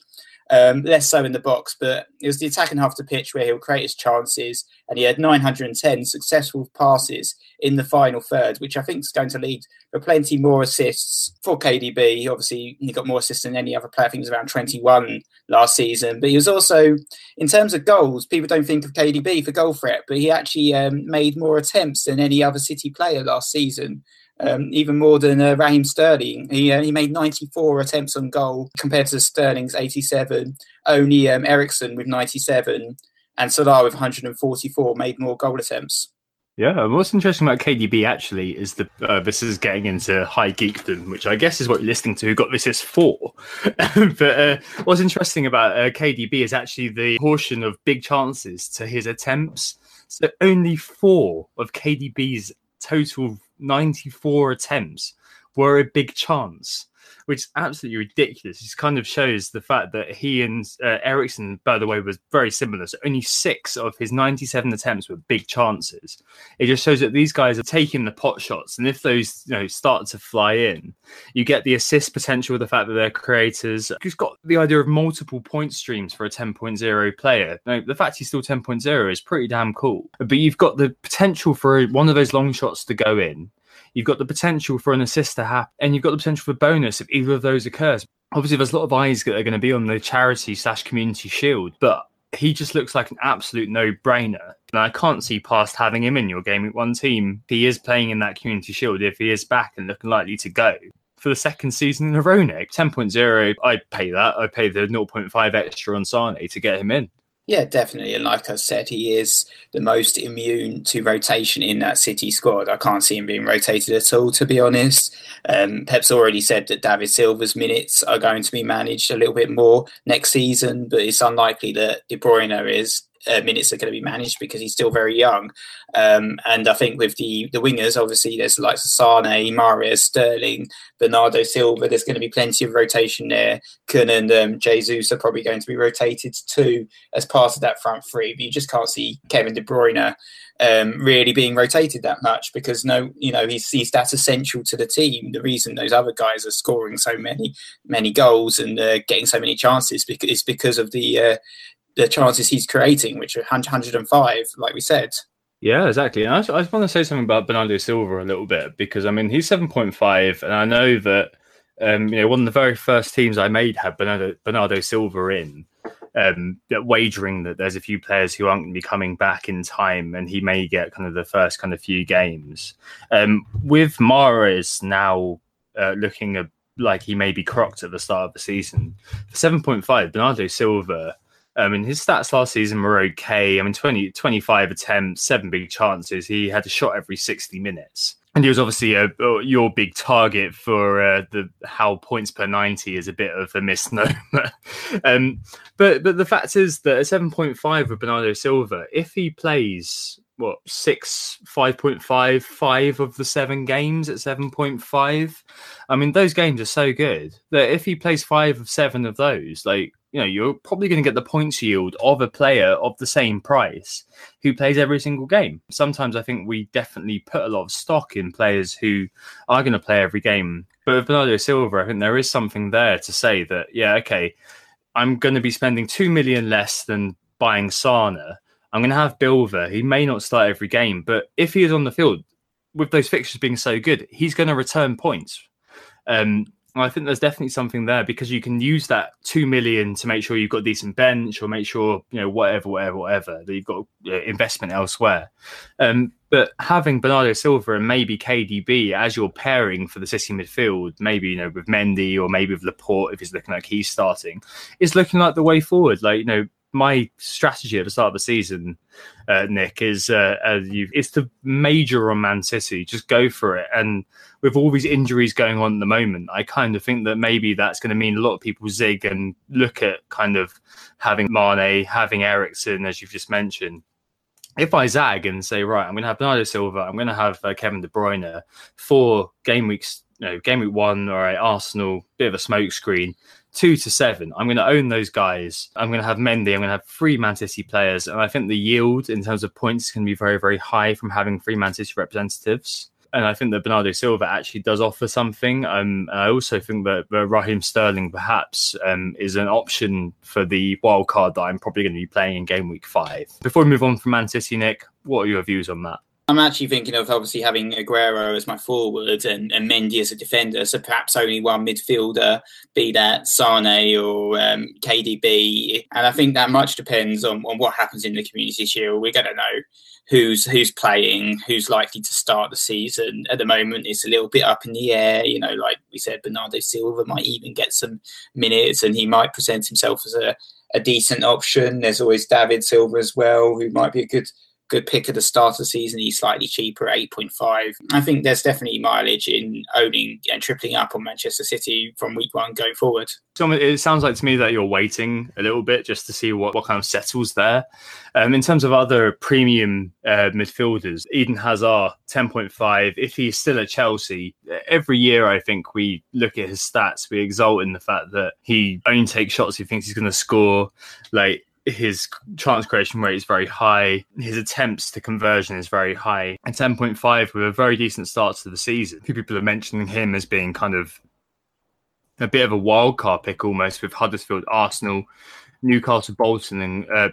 um, less so in the box, but it was the attacking half of the pitch where he'll create his chances, and he had 910 successful passes in the final third, which I think is going to lead for plenty more assists for KDB. Obviously, he got more assists than any other player. I think it was around 21 last season, but he was also, in terms of goals, people don't think of KDB for goal threat, but he actually um, made more attempts than any other City player last season um, even more than uh, Raheem Sterling. He uh, he made 94 attempts on goal compared to Sterling's 87. Only um, Eriksen with 97 and Salah with 144 made more goal attempts. Yeah, what's interesting about KDB actually is the uh, this is getting into high geekdom, which I guess is what you're listening to. Who got this is for? but uh, what's interesting about uh, KDB is actually the portion of big chances to his attempts. So only four of KDB's total 94 attempts were a big chance which is absolutely ridiculous. It kind of shows the fact that he and uh, Eriksen, by the way, was very similar. So only six of his 97 attempts were big chances. It just shows that these guys are taking the pot shots, and if those you know start to fly in, you get the assist potential with the fact that they're creators. You've got the idea of multiple point streams for a 10.0 player. Now, the fact he's still 10.0 is pretty damn cool. But you've got the potential for one of those long shots to go in You've got the potential for an assist to happen, and you've got the potential for bonus if either of those occurs. Obviously, there's a lot of eyes that are going to be on the charity slash community shield, but he just looks like an absolute no-brainer. And I can't see past having him in your game with one team. He is playing in that community shield if he is back and looking likely to go for the second season in a row, Nick. 10.0, I'd pay that. I'd pay the 0.5 extra on Sane to get him in. Yeah, definitely. And like I said, he is the most immune to rotation in that City squad. I can't see him being rotated at all, to be honest. Um, Pep's already said that David Silva's minutes are going to be managed a little bit more next season, but it's unlikely that De Bruyne is uh, minutes are going to be managed because he's still very young. Um, and I think with the the wingers, obviously there's like Sane, Mahrez, Sterling, Bernardo Silva. There's going to be plenty of rotation there. Kun and um, Jesus are probably going to be rotated too as part of that front three. But you just can't see Kevin De Bruyne um, really being rotated that much because no, you know, he's he's that essential to the team. The reason those other guys are scoring so many many goals and uh, getting so many chances is because of the uh, the chances he's creating, which are 105, like we said. Yeah, exactly. And I, I just want to say something about Bernardo Silva a little bit because I mean he's 7.5, and I know that um, you know one of the very first teams I made had Bernardo, Bernardo Silva in. Um, wagering that there's a few players who aren't going to be coming back in time, and he may get kind of the first kind of few games. Um, with Mahrez now uh, looking a, like he may be crocked at the start of the season, for 7.5, Bernardo Silva I mean, his stats last season were okay. I mean, 20, 25 attempts, seven big chances. He had a shot every 60 minutes. And he was obviously a, your big target for uh, the how points per 90 is a bit of a misnomer. um, but but the fact is that at 7.5 with Bernardo Silva, if he plays what six, five point five, five of the seven games at seven point five. I mean, those games are so good that if he plays five of seven of those, like you know, you're probably going to get the points yield of a player of the same price who plays every single game. Sometimes I think we definitely put a lot of stock in players who are going to play every game. But with Bernardo Silva, I think there is something there to say that, yeah, okay, I'm going to be spending two million less than buying Sané I'm going to have Bilva. He may not start every game, but if he is on the field with those fixtures being so good, he's going to return points. Um, I think there's definitely something there because you can use that two million to make sure you've got a decent bench or make sure you know whatever, whatever, whatever that you've got investment elsewhere. Um, but having Bernardo Silva and maybe KDB as your pairing for the City midfield, maybe you know with Mendy or maybe with Laporte if he's looking like he's starting, is looking like the way forward. Like you know my strategy at the start of the season, uh, Nick, is uh, uh, it's to major on Man City. Just go for it. And with all these injuries going on at the moment, I kind of think that maybe that's going to mean a lot of people zig and look at kind of having Mane, having Eriksen, as you've just mentioned. If I zag and say, right, I'm going to have Bernardo Silva, I'm going to have uh, Kevin De Bruyne for game weeks, you know, game week one, all right, Arsenal, bit of a smokescreen two to seven. I'm going to own those guys. I'm going to have Mendy. I'm going to have three Man City players. And I think the yield in terms of points can be very, very high from having three Man City representatives. And I think that Bernardo Silva actually does offer something. Um, I also think that, that Raheem Sterling perhaps um, is an option for the wild card that I'm probably going to be playing in game week five. Before we move on from Man City, Nick, what are your views on that? I'm actually thinking of obviously having Aguero as my forward and, and Mendy as a defender. So perhaps only one midfielder, be that Sane or um, KDB. And I think that much depends on, on what happens in the Community Shield. We're going to know who's who's playing, who's likely to start the season. At the moment, it's a little bit up in the air. You know, like we said, Bernardo Silva might even get some minutes, and he might present himself as a, a decent option. There's always David Silva as well, who might be a good good pick at the start of the season. He's slightly cheaper, at 8.5. I think there's definitely mileage in owning and tripling up on Manchester City from week one going forward. So it sounds like to me that you're waiting a little bit just to see what, what kind of settles there. Um, in terms of other premium uh, midfielders, Eden Hazard, 10.5. If he's still at Chelsea, every year I think we look at his stats, we exult in the fact that he only takes shots he thinks he's going to score. Like his chance creation rate is very high. His attempts to conversion is very high. And 10.5 with a very decent start to the season. People are mentioning him as being kind of a bit of a wild card pick almost with Huddersfield, Arsenal, Newcastle, Bolton, and uh,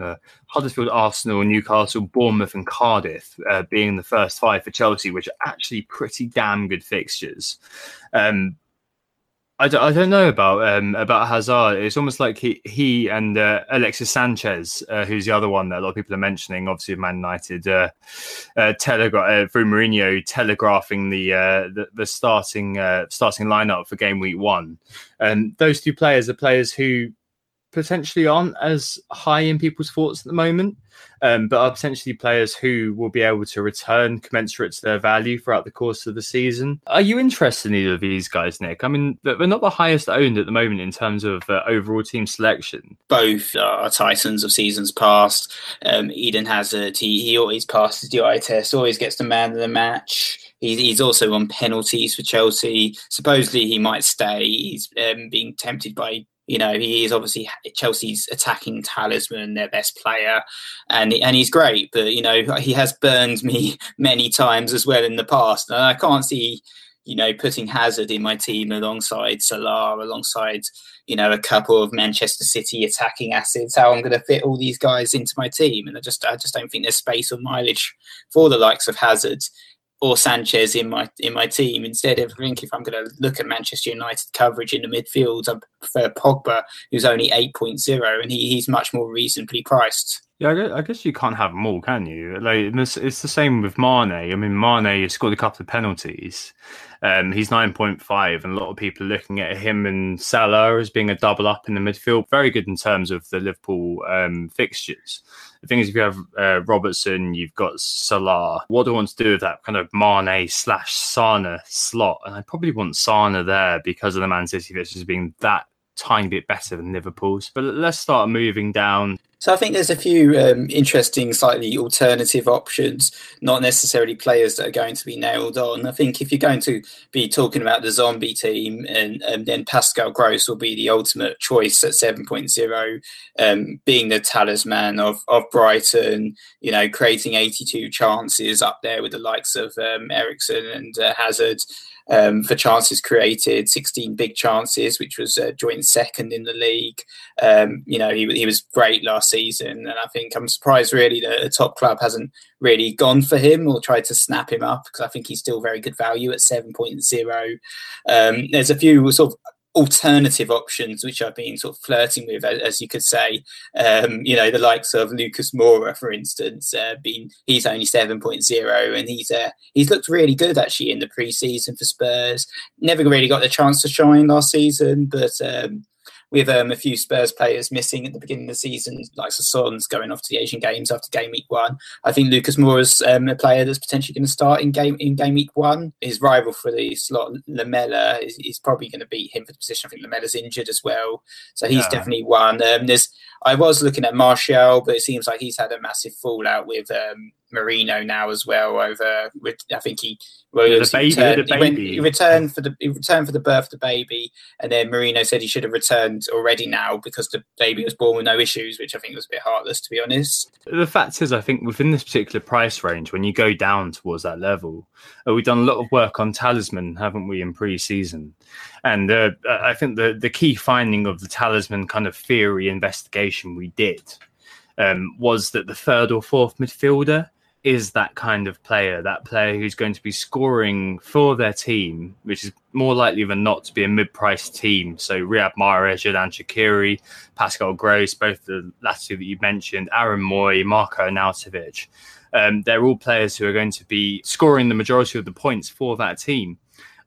uh, Huddersfield, Arsenal, Newcastle, Bournemouth, and Cardiff uh, being the first five for Chelsea, which are actually pretty damn good fixtures. Um, I don't, I don't know about um, about Hazard. It's almost like he he and uh, Alexis Sanchez, uh, who's the other one that a lot of people are mentioning. Obviously, Man United uh, uh, telegra- uh, through Mourinho telegraphing the uh, the, the, starting starting lineup for game week one. And those two players are players who potentially aren't as high in people's thoughts at the moment, um, but are potentially players who will be able to return commensurate to their value throughout the course of the season. Are you interested in either of these guys, Nick? I mean, they're not the highest owned at the moment in terms of uh, overall team selection. Both are Titans of seasons past. Um, Eden Hazard, he, he always passes the eye test, always gets the man of the match. He's, also on penalties for Chelsea. Supposedly he might stay. He's um, being tempted by you know, he is obviously Chelsea's attacking talisman, their best player, and and he's great. But you know, he has burned me many times as well in the past, and I can't see, you know, putting Hazard in my team alongside Salah, alongside you know a couple of Manchester City attacking assets. How I'm going to fit all these guys into my team, and I just I just don't think there's space or mileage for the likes of Hazard or Sanchez in my in my team instead. of think if I'm going to look at Manchester United coverage in the midfield, I prefer Pogba, who's only 8.0, and he, he's much more reasonably priced. Yeah, I guess you can't have them all, can you? Like it's, it's the same with Mane. I mean, Mane has scored a couple of penalties. Um, he's nine point five, and a lot of people are looking at him and Salah as being a double up in the midfield. Very good in terms of the Liverpool um, fixtures. The thing is, if you have uh, Robertson, you've got Salah. What do I want to do with that kind of Mane slash Sané slot? And I probably want Sané there because of the Man City fixtures being that tiny bit better than Liverpool's. But let's start moving down. So I think there's a few um, interesting, slightly alternative options, not necessarily players that are going to be nailed on. I think if you're going to be talking about the zombie team, and, and then Pascal Gross will be the ultimate choice at 7.0, um, being the talisman of, of Brighton, you know, creating 82 chances up there with the likes of um, Eriksen and uh, Hazard. Um, for chances created, 16 big chances, which was uh, joint second in the league. Um, you know, he, he was great last season. And I think I'm surprised really that a top club hasn't really gone for him or tried to snap him up because I think he's still very good value at 7.0. Um, there's a few sort of alternative options which I've been sort of flirting with, as you could say. Um, you know, the likes of Lucas Moura, for instance, uh, been he's only 7.0 and he's uh, he's looked really good actually in the preseason for Spurs. Never really got the chance to shine last season, but um, with um, a few Spurs players missing at the beginning of the season, like Sons going off to the Asian Games after game week one. I think Lucas Moura is um, a player that's potentially going to start in game in game week one. His rival for the slot, Lamela, is, is probably going to beat him for the position. I think Lamela's injured as well, so he's yeah. definitely one. Um, there's I was looking at Martial, but it seems like he's had a massive fallout with um, Mourinho now as well. Over, I think he well, the baby, returned, the he, went, he, returned for the he returned for the birth of the baby, and then Mourinho said he should have returned already now because the baby was born with no issues, which I think was a bit heartless to be honest. The fact is, I think within this particular price range, when you go down towards that level, uh, we've done a lot of work on talisman, haven't we, in pre-season? And uh, I think the the key finding of the talisman kind of theory investigation we did um, was that the third or fourth midfielder is that kind of player, that player who's going to be scoring for their team, which is more likely than not to be a mid-priced team. So Riyad Mahrez, Xherdan Shaqiri, Pascal Gross, both the last two that you mentioned, Aaron Mooy, Marco Arnautovic. Um, they're all players who are going to be scoring the majority of the points for that team.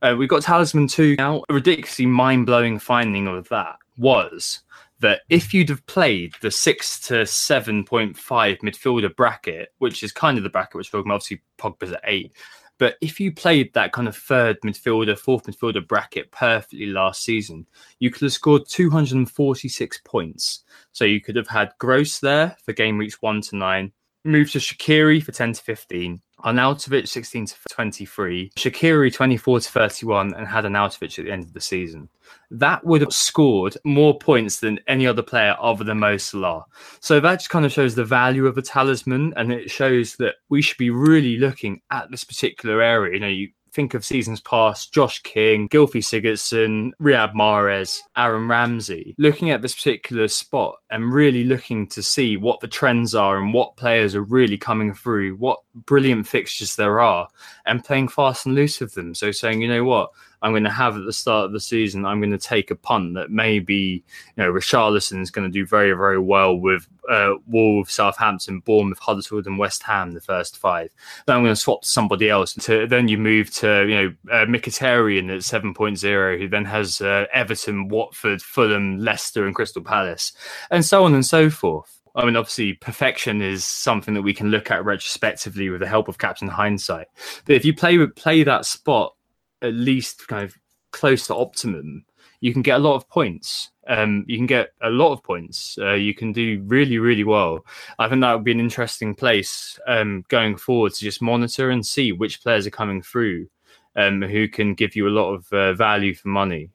Uh, we've got Talisman 2 now. A ridiculously mind-blowing finding of that was that if you'd have played the six to seven point five midfielder bracket, which is kind of the bracket which talking obviously Pogba's at eight, but if you played that kind of third midfielder, fourth midfielder bracket perfectly last season, you could have scored 246 points. So you could have had Gross there for game weeks one to nine, moved to Shaqiri for 10 to 15, Arnautovic 16 to 23, Shaqiri 24 to 31, and had Arnautovic at the end of the season. That would have scored more points than any other player other than Mo Salah. So that just kind of shows the value of a talisman, and it shows that we should be really looking at this particular area. You know, you think of seasons past, Josh King, Gylfi Sigurdsson, Riyad Mahrez, Aaron Ramsey, looking at this particular spot and really looking to see what the trends are and what players are really coming through, what brilliant fixtures there are, and playing fast and loose with them. So saying, you know what, I'm going to have at the start of the season, I'm going to take a punt that maybe, you know, Richarlison is going to do very, very well with uh, Wolves, Southampton, Bournemouth, Huddersfield, and West Ham, the first five. Then I'm going to swap to somebody else. To, then you move to, you know, uh, Mkhitaryan at 7.0, who then has uh, Everton, Watford, Fulham, Leicester, and Crystal Palace, and so on and so forth. I mean, obviously, perfection is something that we can look at retrospectively with the help of captain hindsight. But if you play play that spot at least kind of close to optimum, you can get a lot of points. Um, you can get a lot of points. Uh, you can do really, really well. I think that would be an interesting place um, going forward to just monitor and see which players are coming through um, who can give you a lot of uh, value for money.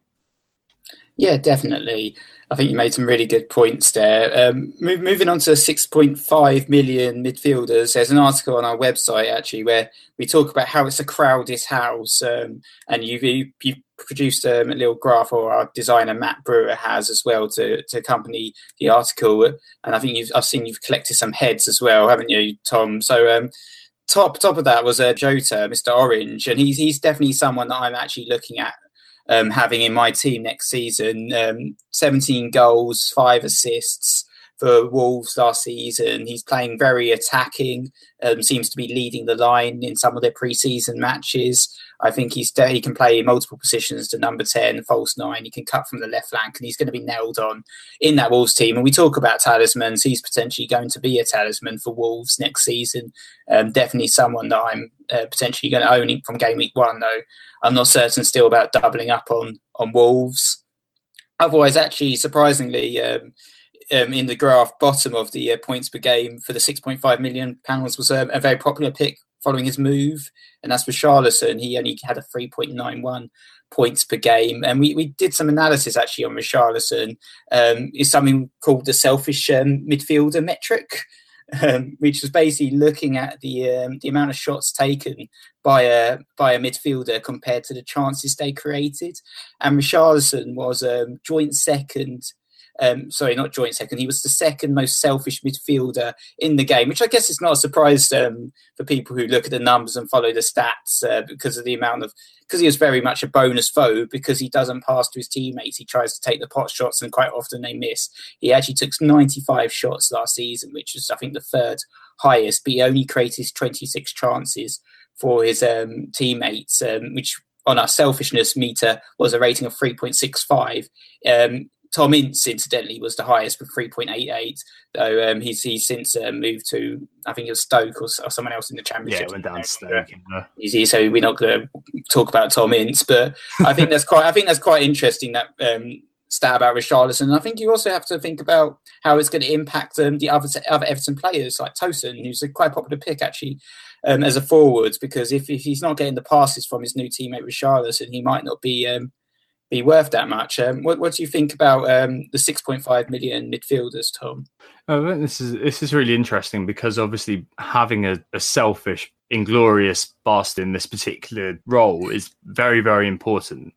Yeah, definitely. I think you made some really good points there. Um, move, moving on to 6.5 million midfielders, there's an article on our website actually where we talk about how it's a crowded house, um, and you've, you, have produced um, a little graph, or our designer Matt Brewer has as well to, to accompany the article. And I think you've I've seen you've collected some heads as well, haven't you, Tom? So um, top top of that was uh, Jota, Mr. Orange, and he's he's definitely someone that I'm actually looking at um, having in my team next season. Um, 17 goals, five assists for Wolves last season. He's playing very attacking, um, seems to be leading the line in some of their preseason matches. I think he's he can play multiple positions to number 10, false nine. He can cut from the left flank, and he's going to be nailed on in that Wolves team. And we talk about talismans. He's potentially going to be a talisman for Wolves next season. Um, definitely someone that I'm uh, potentially going to own from game week one, though. I'm not certain still about doubling up on on Wolves. Otherwise, actually, surprisingly, um, um, in the graph bottom of the uh, points per game for the 6.5 million pounds was a very popular pick following his move, and that's for Richarlison. He only had a 3.91 points per game, and we, we did some analysis actually on Richarlison. Um, is something called the selfish um, midfielder metric. um, which was basically looking at the um, the amount of shots taken by a by a midfielder compared to the chances they created, and Richarlison was um, joint second um, sorry, not joint second. He was the second most selfish midfielder in the game, which I guess is not a surprise um, for people who look at the numbers and follow the stats uh, because of the amount of because he was very much a bonus foe because he doesn't pass to his teammates. He tries to take the pot shots and quite often they miss. He actually took 95 shots last season, which is I think the third highest, but he only created 26 chances for his um, teammates, um, which on our selfishness meter was a rating of 3.65. Um, Tom Ince, incidentally, was the highest with 3.88. Though um, he's he's since uh, moved to I think it was Stoke or, or, someone else in the Championship. Yeah, went down Stoke. He's, so we're not going to talk about Tom Ince, but I think that's quite I think that's quite interesting that um, stat about Richarlison. And I think you also have to think about how it's going to impact um, the other other Everton players like Tosun, who's a quite popular pick actually um, as a forward, because if, if he's not getting the passes from his new teammate Richarlison, he might not be um, be worth that much. Um, what, what do you think about um, the 6.5 million midfielders, Tom? I think this is this is really interesting because obviously having a, a selfish, inglorious bastard in this particular role is very very important.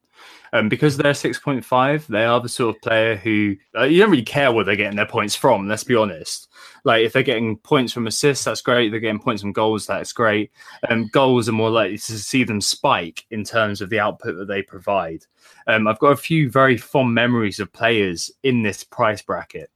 Um, because they're 6.5, they are the sort of player who uh, you don't really care where they're getting their points from. Let's be honest. Like if they're getting points from assists, that's great. They're getting points from goals, that's great. Um, goals are more likely to see them spike in terms of the output that they provide. Um, I've got a few very fond memories of players in this price bracket.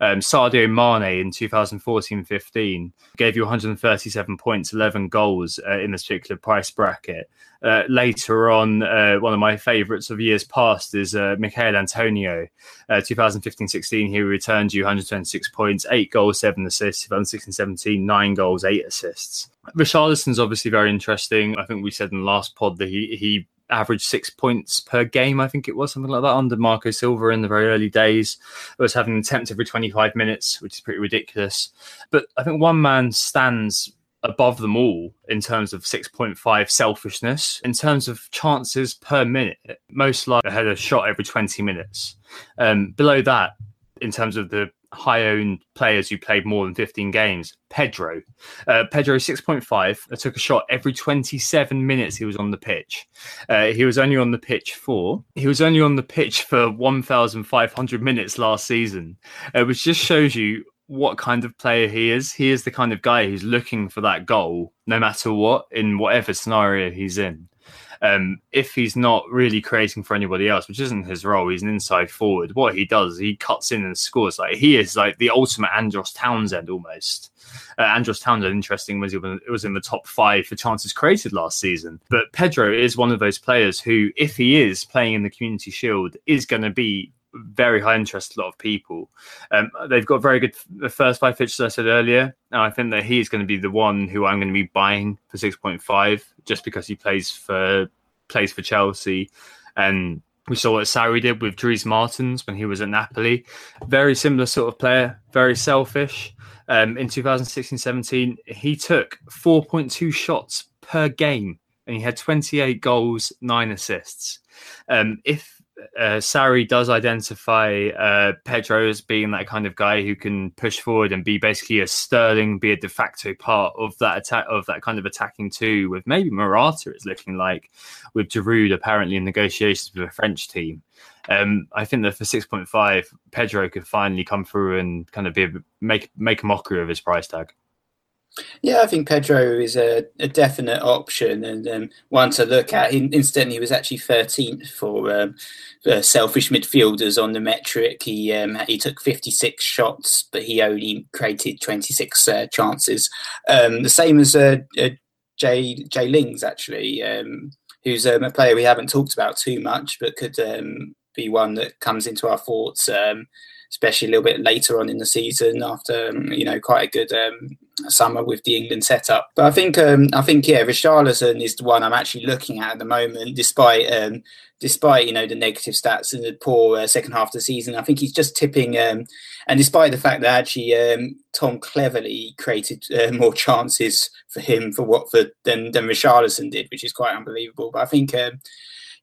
Um, Sadio Mane in 2014-15 gave you 137 points, 11 goals uh, in this particular price bracket. Uh, later on, uh, one of my favourites of years past is uh, Michail Antonio. 2015-16, uh, he returned you 126 points, 8 goals, 7 assists. 2016-17, 9 goals, 8 assists. Richarlison's obviously very interesting. I think we said in the last pod that he, he averaged six points per game, I think it was something like that under Marco Silva in the very early days. It was having an attempt every 25 minutes, which is pretty ridiculous. But I think one man stands above them all in terms of 6.5 selfishness. In terms of chances per minute, most likely had a shot every 20 minutes. Um, below that, in terms of the high owned players who played more than 15 games. Pedro. Uh, Pedro, 6.5, uh, took a shot every 27 minutes he was on the pitch. Uh, he was only on the pitch for, he was only on the pitch for 1,500 minutes last season, uh, which just shows you what kind of player he is. He is the kind of guy who's looking for that goal no matter what, in whatever scenario he's in. Um, if he's not really creating for anybody else, which isn't his role, he's an inside forward. What he does, he cuts in and scores. Like he is like the ultimate Andros Townsend almost. Uh, Andros Townsend, interesting, was he was in the top five for chances created last season. But Pedro is one of those players who, if he is playing in the Community Shield, is going to be very high interest a lot of people. Um, they've got very good the first five pitches I said earlier. And I think that he's going to be the one who I'm going to be buying for six point five just because he plays for plays for Chelsea and we saw what Sarri did with Dries Mertens when he was at Napoli. Very similar sort of player, very selfish. Um, in 2016-17, he took 4.2 shots per game and he had 28 goals, nine assists. Um, if uh, Sarri does identify uh, Pedro as being that kind of guy who can push forward and be basically a sterling, be a de facto part of that attack of that kind of attacking too. With maybe Morata, it's looking like with Giroud apparently in negotiations with a French team. Um, I think that for six point five, Pedro could finally come through and kind of be a, make make a mockery of his price tag. Yeah, I think Pedro is a, a definite option and um, one to look at. Incidentally, he was actually 13th for um, selfish midfielders on the metric. He um, he took 56 shots, but he only created 26 uh, chances. Um, the same as uh, uh, Jay Jay Lings, actually, um, who's um, a player we haven't talked about too much, but could be one that comes into our thoughts especially a little bit later on in the season after you know quite a good um, summer with the England setup. But I think um, I think yeah, Richarlison is the one I'm actually looking at at the moment, despite um, despite you know the negative stats and the poor uh, second half of the season. I think he's just tipping, um, and despite the fact that actually um, Tom Cleverley created uh, more chances for him for Watford than than Richarlison did, which is quite unbelievable. But I think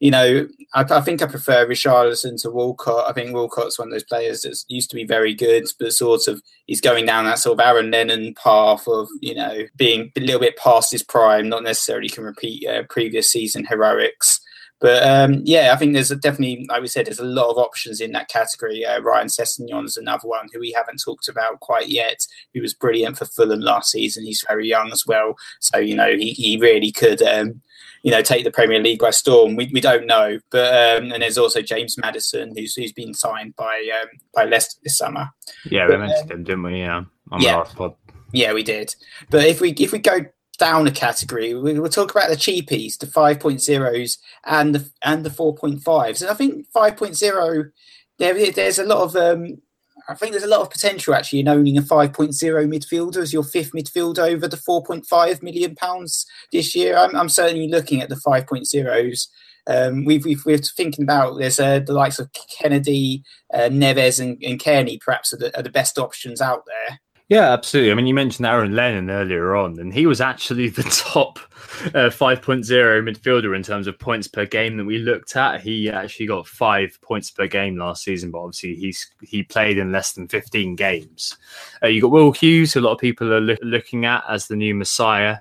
you know, I, I think I prefer Richarlison to Walcott. I think Walcott's one of those players that used to be very good, but sort of he's going down that sort of Aaron Lennon path of, you know, being a little bit past his prime, not necessarily can repeat uh, previous season heroics. But um, yeah, I think there's definitely, like we said, there's a lot of options in that category. Uh, Ryan Sessegnon's another one who we haven't talked about quite yet, He was brilliant for Fulham last season. He's very young as well. So, you know, he, he really could, um, you know, take the Premier League by storm. We, we don't know. But um, and there's also James Maddison who's, who's been signed by um, by Leicester this summer. Yeah, we mentioned him, didn't we? Yeah, on yeah. the last pod. Yeah, we did. But if we if we go down a category. We will talk about the cheapies, the 5.0s and the and the 4.5s. And I think 5.0 there there's a lot of um, I think there's a lot of potential actually in owning a 5.0 midfielder as your fifth midfielder over the 4.5 million pounds this year. I'm, I'm certainly looking at the 5.0s. Um, we've, we've, we're thinking about there's uh, the likes of Kenedy, uh, Neves, and, and Cairney perhaps are the, are the best options out there. Yeah, absolutely. I mean, you mentioned Aaron Lennon earlier on, and he was actually the top uh, 5.0 midfielder in terms of points per game that we looked at. He actually got five points per game last season, but obviously he's he played in less than 15 games. Uh, you got Will Hughes, who a lot of people are lo- looking at as the new Messiah.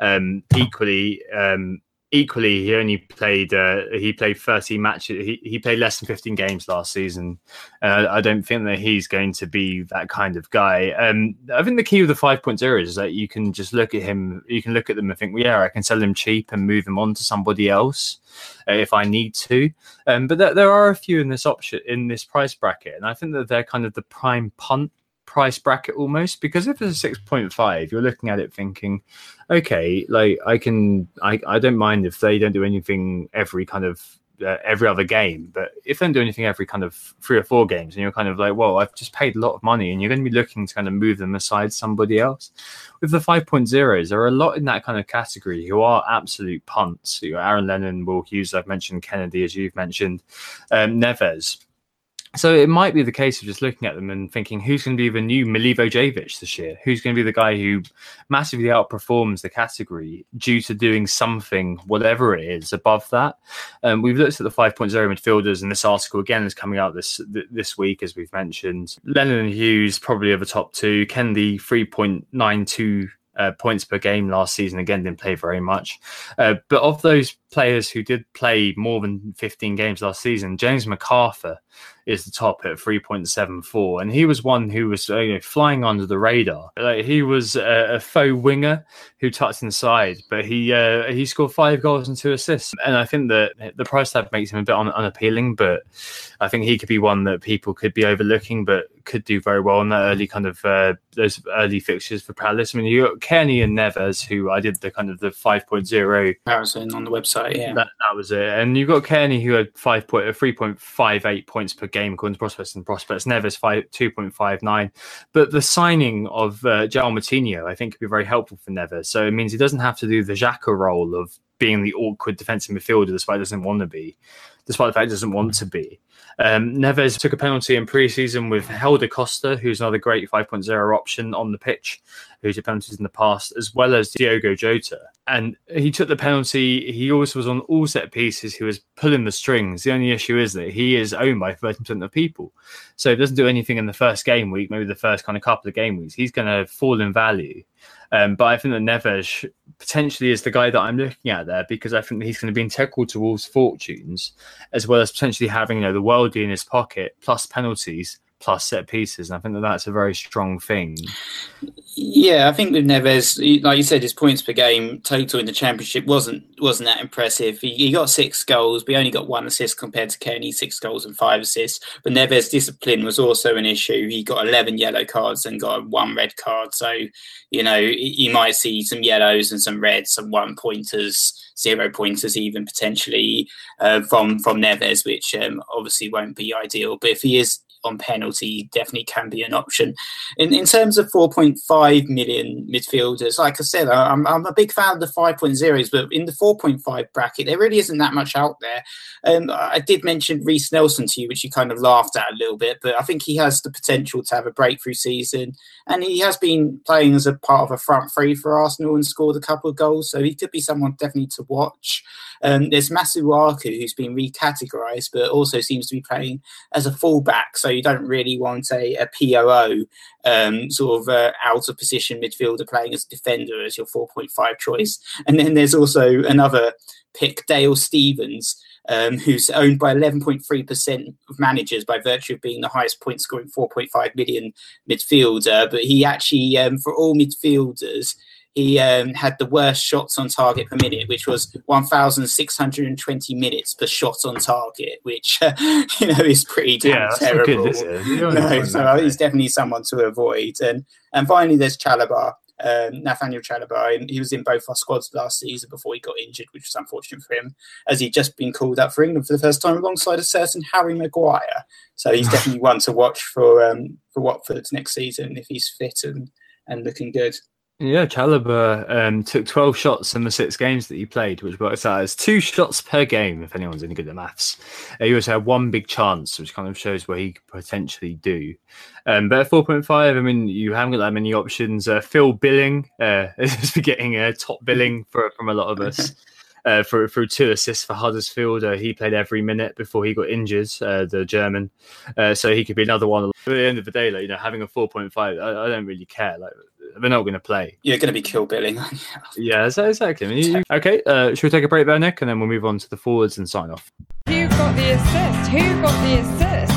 Um, equally, um, equally, he only played uh, he played 30 matches. He, he played less than 15 games last season. Uh, I don't think that he's going to be that kind of guy. Um, I think the key with the 5.0 is that you can just look at him. You can look at them and think, well, yeah, I can sell him cheap and move him on to somebody else uh, if I need to. Um, but there, there are a few in this option in this price bracket, and I think that they're kind of the prime punt price bracket almost? Because if it's a 6.5 you're looking at it thinking okay like i can i, I don't mind if they don't do anything every kind of uh, every other game but if they don't do anything every kind of three or four games and you're kind of like well i've just paid a lot of money and you're going to be looking to kind of move them aside somebody else. With the 5.0s there are a lot in that kind of category who are absolute punts. You know, aaron lennon will hughes i've mentioned kenedy as you've mentioned um, neves so it might be the case of just looking at them and thinking, who's going to be the new Milivojevic this year? Who's going to be the guy who massively outperforms the category due to doing something, whatever it is, above that? Um, we've looked at the 5.0 midfielders, and this article again is coming out this this week, as we've mentioned. Lennon and Hughes probably are the top two. Kenedy 3.92 uh, points per game last season. Again, didn't play very much. Uh, but of those players who did play more than 15 games last season, James McArthur is the top at 3.74. And he was one who was uh, you know, flying under the radar. Like, he was a, a, faux winger who touched inside, but he uh, he scored five goals and two assists. And I think that the price tag makes him a bit un- unappealing, but I think he could be one that people could be overlooking, but could do very well in that early kind of uh, those early fixtures for Palace. I mean, you got Kenny and Neves, who I did the kind of the 5.0 comparison on the website. Yeah, that, that was it. And you've got Kenny who had five point, 3.58 points per game according to prospects and prospects. Neves five, 2.59. But the signing of uh, João Moutinho, I think, could be very helpful for Neves. So it means he doesn't have to do the Xhaka role of being the awkward defensive midfielder, despite doesn't want to be, despite the fact he doesn't want to be. Um, Neves took a penalty in pre-season with Helder Costa, who's another great 5.0 option on the pitch, who's had penalties in the past, as well as Diogo Jota. And he took the penalty. He also was on all set pieces. He was pulling the strings. The only issue is that he is owned by 30% of people. So he doesn't do anything in the first game week, maybe the first kind of couple of game weeks. He's going to fall in value. Um, but I think that Neves potentially is the guy that I'm looking at there because I think he's going to be integral to Wolves' fortunes, as well as potentially having you know the worldie in his pocket plus penalties plus set pieces. And I think that that's a very strong thing. Yeah, I think with Neves, like you said, his points per game total in the championship wasn't wasn't that impressive. He, he got six goals, but he only got one assist compared to Kenny, six goals and five assists. But Neves' discipline was also an issue. He got eleven yellow cards and got one red card. So you know you might see some yellows and some reds, some one pointers zero pointers even potentially uh, from from Neves, which um, obviously won't be ideal. But if he is on penalty, he definitely can be an option. In in terms of 4.5 4.5 million midfielders. Like I said, I'm, I'm a big fan of the 5.0s, but in the 4.5 bracket, there really isn't that much out there. Um, I did mention Reiss Nelson to you, which you kind of laughed at a little bit, but I think he has the potential to have a breakthrough season. And he has been playing as a part of a front three for Arsenal and scored a couple of goals. So he could be someone definitely to watch. Um, there's Masuaku, who's been recategorized, but also seems to be playing as a fullback. So you don't really want a, a POO um, sort of uh, out of position midfielder playing as a defender as your 4.5 choice. And then there's also another pick, Dale Stephens, Um, who's owned by 11.3% of managers by virtue of being the highest point scoring 4.5 million midfielder. But he actually, um, for all midfielders, he um, had the worst shots on target per minute, which was 1,620 minutes per shot on target, which uh, you know is pretty yeah, terrible. Good, no, so he's definitely someone to avoid. And and finally, there's Chalobah. Um, Nathaniel Chalobah, he was in both our squads last season before he got injured, which was unfortunate for him, as he'd just been called up for England for the first time alongside a certain Harry Maguire. So he's definitely one to watch for um, for Watford next season if he's fit and, and looking good. Yeah, Chalobah um, took 12 shots in the six games that he played, which works out as two shots per game, if anyone's any good at maths. Uh, he also had one big chance, which kind of shows what he could potentially do. Um, but at 4.5, I mean, you haven't got that many options. Uh, Phil Billing uh, is getting a top billing for, from a lot of us. Uh, for through two assists for Huddersfield. Uh, he played every minute before he got injured, uh, the German. Uh, so he could be another one. At the end of the day, like you know, having a four point five, I, I, don't really care. Like they're not going to play. You're going to be kill billing. yeah, exactly. I mean, you, okay, uh, should we take a break there, Nick, and then we'll move on to the forwards and sign off. Who got the assist? Who got the assist?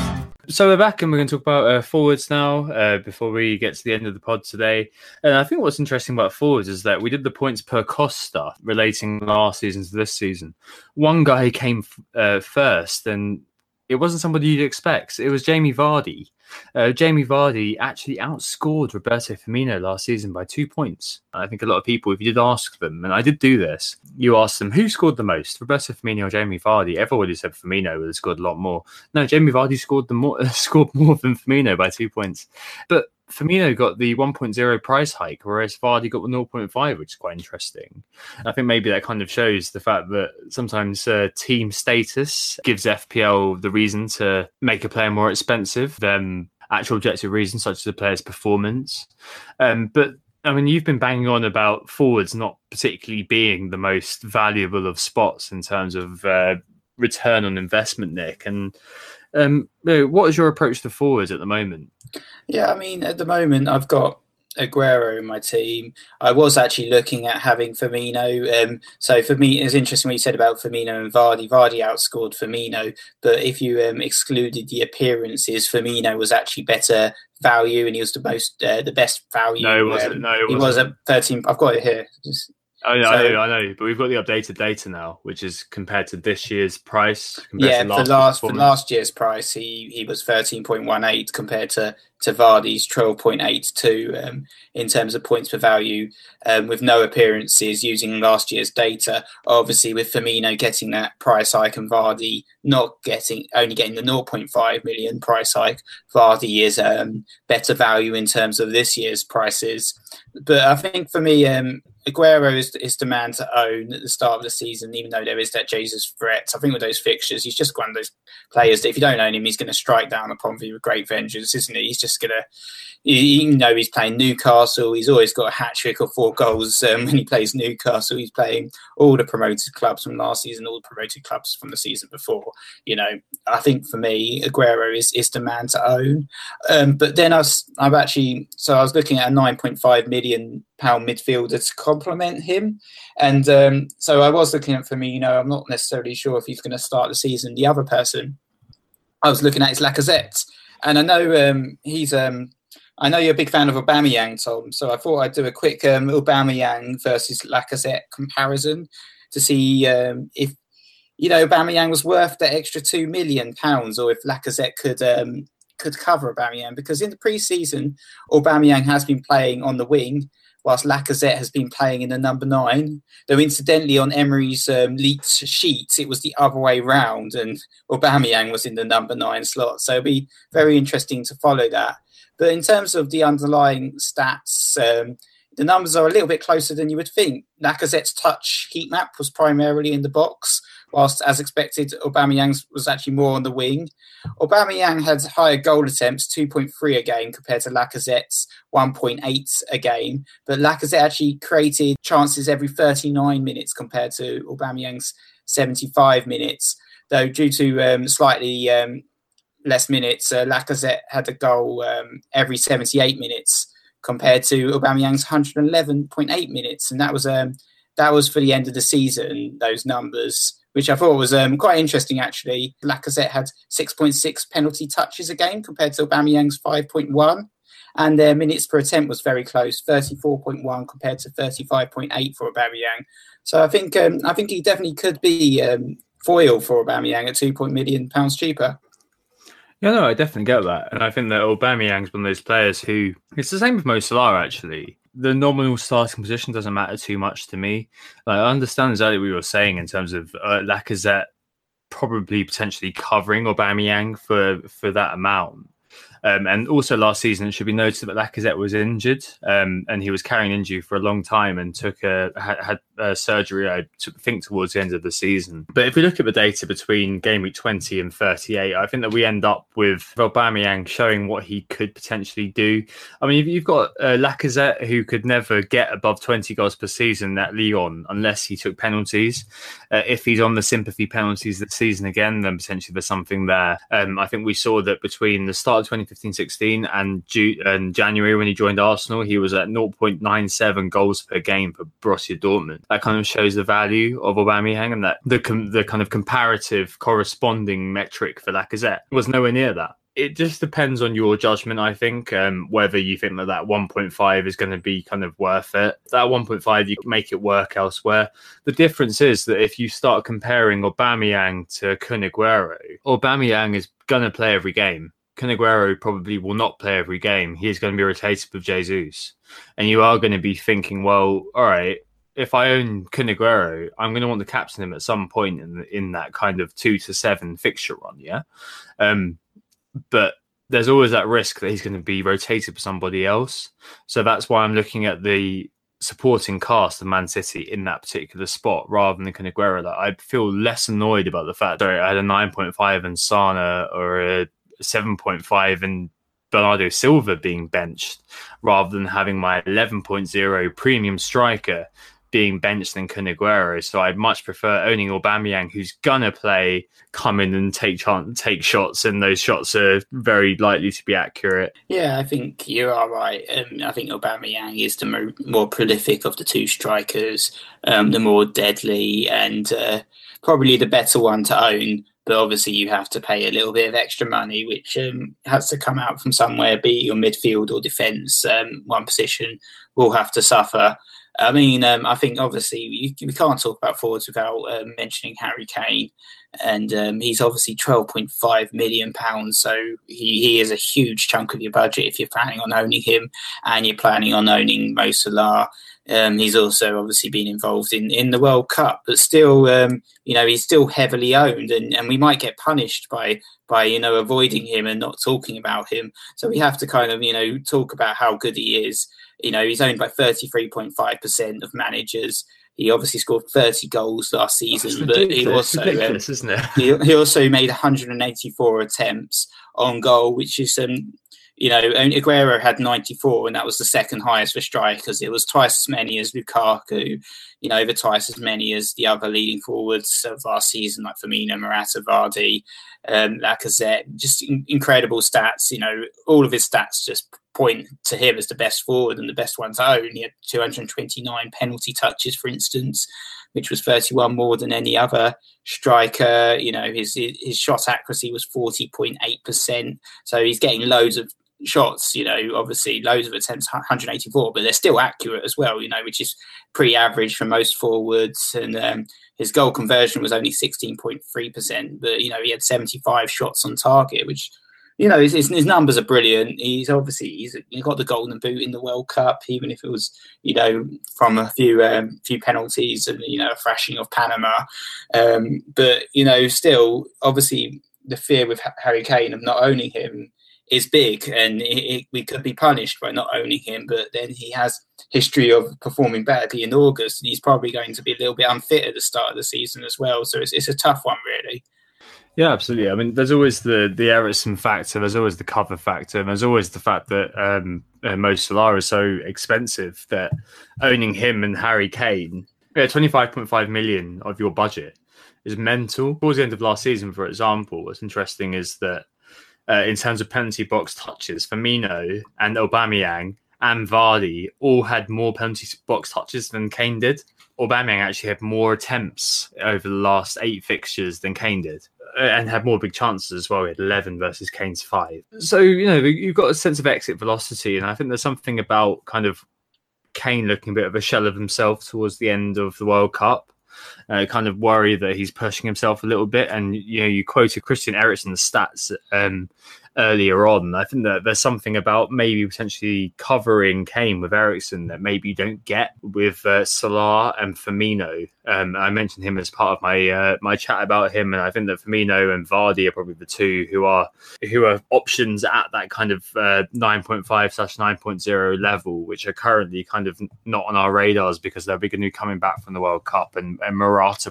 So we're back and we're going to talk about uh, forwards now uh, before we get to the end of the pod today. And I think what's interesting about forwards is that we did the points per cost stuff relating last season to this season. One guy came uh, first and it wasn't somebody you'd expect. It was Jamie Vardy. Uh, Jamie Vardy actually outscored Roberto Firmino last season by two points. I think a lot of people, if you did ask them, and I did do this, you asked them who scored the most, Roberto Firmino or Jamie Vardy. Everybody said Firmino would have scored a lot more. No, Jamie Vardy scored the more scored more than Firmino by two points. But Firmino got the 1.0 price hike, whereas Vardy got the 0.5, which is quite interesting. I think maybe that kind of shows the fact that sometimes uh, team status gives FPL the reason to make a player more expensive than actual objective reasons, such as the player's performance. Um, but I mean, you've been banging on about forwards not particularly being the most valuable of spots in terms of uh, return on investment, Nick. And um, what is your approach to forwards at the moment? Yeah, I mean, at the moment, I've got Aguero in my team. I was actually looking at having Firmino. Um, so for me, it's interesting what you said about Firmino and Vardy. Vardy outscored Firmino, but if you um, excluded the appearances, Firmino was actually better value, and he was the most, uh, the best value. No, it wasn't. Um, no, it wasn't. he was at thirteen. I've got it here. Just, Oh, yeah, so, I know, I know, but we've got the updated data now, which is compared to this year's price. Yeah, for last for last year's price, he he was thirteen point one eight compared to to Vardy's twelve point eight two um, in terms of points per value, um, with no appearances using last year's data. Obviously, with Firmino getting that price hike and Vardy not getting only getting the 0.5 million price hike, Vardy is um, better value in terms of this year's prices. But I think for me, um, Aguero is, is the man to own at the start of the season, even though there is that Jesus threat. I think with those fixtures, he's just one of those players that if you don't own him, he's going to strike down upon you with great vengeance, isn't he? He's just going to, you know, he's playing Newcastle, he's always got a hat trick or four goals um, when he plays Newcastle. He's playing all the promoted clubs from last season, all the promoted clubs from the season before. You know, I think for me, Aguero is, is the man to own. Um, but then I was, I've actually, so I was looking at a 9.5 million pound midfielder to complement him. And um, so I was looking at Firmino. I'm not necessarily sure if he's going to start the season. The other person I was looking at is Lacazette, and I know um, he's. Um, I know you're a big fan of Aubameyang, Tom. So I thought I'd do a quick um, Aubameyang versus Lacazette comparison to see um, if you know Aubameyang was worth that extra two million pounds, or if Lacazette could um, could cover Aubameyang. Because in the preseason, Aubameyang has been playing on the wing, whilst Lacazette has been playing in the number nine. Though incidentally, on Emery's um, leaked sheet, it was the other way round, and Aubameyang was in the number nine slot. So it'll be very interesting to follow that. But in terms of the underlying stats, um, the numbers are a little bit closer than you would think. Lacazette's touch heat map was primarily in the box, whilst, as expected, Aubameyang's was actually more on the wing. Aubameyang had higher goal attempts, 2.3 a game, compared to Lacazette's 1.8 a game. But Lacazette actually created chances every 39 minutes compared to Aubameyang's 75 minutes, though due to um, slightly um, less minutes, uh, Lacazette had a goal um, every 78 minutes compared to Aubameyang's 111.8 minutes, and that was um, that was for the end of the season. Those numbers, which I thought was um, quite interesting actually. Lacazette had 6.6 penalty touches a game compared to Aubameyang's 5.1, and their minutes per attempt was very close, 34.1 compared to 35.8 for Aubameyang. So I think um, I think he definitely could be um, foil for Aubameyang at 2 million pounds cheaper. Yeah, no, I definitely get that, and I think that Aubameyang's one of those players who it's the same with Mo Salah actually. The nominal starting position doesn't matter too much to me. Like, I understand exactly what you were saying in terms of uh, Lacazette probably potentially covering Aubameyang for for that amount. Um, and also last season, it should be noted that Lacazette was injured um, and he was carrying injury for a long time and took a, had, had a surgery, I think, towards the end of the season. But if we look at the data between game week 20 and 38, I think that we end up with Aubameyang showing what he could potentially do. I mean, you've got uh, Lacazette who could never get above 20 goals per season at Lyon unless he took penalties. Uh, if he's on the sympathy penalties this season again, then potentially there's something there. Um, I think we saw that between the start of 2015 16 and, and January when he joined Arsenal, he was at 0.97 goals per game for Borussia Dortmund. That kind of shows the value of Aubameyang and that the com- the kind of comparative corresponding metric for Lacazette was nowhere near that it just depends on your judgment, I think, um, whether you think that that 1.5 is going to be kind of worth it. That 1.5, you make it work elsewhere. The difference is that if you start comparing Aubameyang to Kun Aguero, Aubameyang is going to play every game. Kun probably will not play every game. He is going to be rotated with Jesus. And you are going to be thinking, well, all right, if I own Kun Aguero, I'm going to want to captain him at some point in in that kind of two to seven fixture run, yeah. Um, but there's always that risk that he's going to be rotated for somebody else. So that's why I'm looking at the supporting cast of Man City in that particular spot rather than Kun Aguero. That I feel less annoyed about the fact that I had a 9.5 and Sané or a 7.5 and Bernardo Silva being benched rather than having my 11.0 premium striker being benched than Kun Aguero. So I'd much prefer owning Aubameyang, who's gonna play, come in and take take shots, and those shots are very likely to be accurate. Yeah, I think you are right. Um, I think Aubameyang is the more, more prolific of the two strikers, um, the more deadly, and uh, probably the better one to own. But obviously, you have to pay a little bit of extra money, which um, has to come out from somewhere, be it your midfield or defence. Um, one position will have to suffer. I mean, um, I think obviously you, we can't talk about forwards without um, mentioning Harry Kane, and um, he's obviously twelve point five million pounds. So he, he is a huge chunk of your budget if you're planning on owning him, and you're planning on owning Mo Salah. Um, he's also obviously been involved in, in the World Cup, but still, um, you know, he's still heavily owned, and, and we might get punished by by you know avoiding him and not talking about him. So we have to kind of you know talk about how good he is. You know, he's owned by 33.5% of managers. He obviously scored 30 goals last season, but he also um, isn't it? he, he, also made 184 attempts on goal, which is um, you know, Aguero had 94, and that was the second highest for strikers. It was twice as many as Lukaku, you know, over twice as many as the other leading forwards of last season, like Firmino, Morata, Vardy, um, Lacazette. Just in- incredible stats. You know, all of his stats just point to him as the best forward and the best one's own. He had 229 penalty touches, for instance, which was 31 more than any other striker. You know, his his shot accuracy was 40.8%. So he's getting loads of shots, you know, obviously loads of attempts, 184, but they're still accurate as well, you know, which is pretty average for most forwards. And um, his goal conversion was only 16.3%, but, you know, he had 75 shots on target, which, you know, his, his numbers are brilliant. He's obviously, he's, he got the golden boot in the World Cup, even if it was, you know, from a few, um, few penalties and, you know, a thrashing of Panama. Um, but, you know, still, obviously, the fear with Harry Kane of not owning him is big, and it, it, we could be punished by not owning him. But then he has history of performing badly in August, and he's probably going to be a little bit unfit at the start of the season as well. So it's, it's a tough one, really. Yeah, absolutely. I mean, there's always the the Eriksen factor. There's always the cover factor. And there's always the fact that um, uh, Mo Salah is so expensive that owning him and Harry Kane, yeah, 25.5 million of your budget is mental. Towards the end of last season, for example, what's interesting is that uh, in terms of penalty box touches, Firmino and Aubameyang and Vardy all had more penalty box touches than Kane did. Aubameyang actually had more attempts over the last eight fixtures than Kane did. Uh, and had more big chances as well. He had 11 versus Kane's five. So, you know, you've got a sense of exit velocity. And I think there's something about kind of Kane looking a bit of a shell of himself towards the end of the World Cup. Uh, kind of worry that he's pushing himself a little bit. And, you know, you quoted Christian Eriksen's stats um, earlier on. I think that there's something about maybe potentially covering Kane with Eriksen that maybe you don't get with uh, Salah and Firmino. Um, I mentioned him as part of my uh, my chat about him, and I think that Firmino and Vardy are probably the two who are who are options at that kind of uh, 9.5 slash 9.0 level, which are currently kind of not on our radars because they're big and coming back from the World Cup, and, and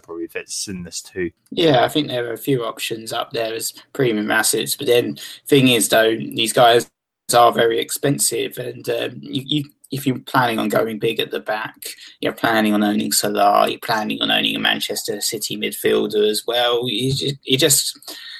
probably fits in this too. Yeah, I think there are a few options up there as premium assets, but then thing is though, these guys are very expensive, and um, you, you, if you're planning on going big at the back, you're planning on owning Salah, you're planning on owning a Manchester City midfielder as well. You just, you just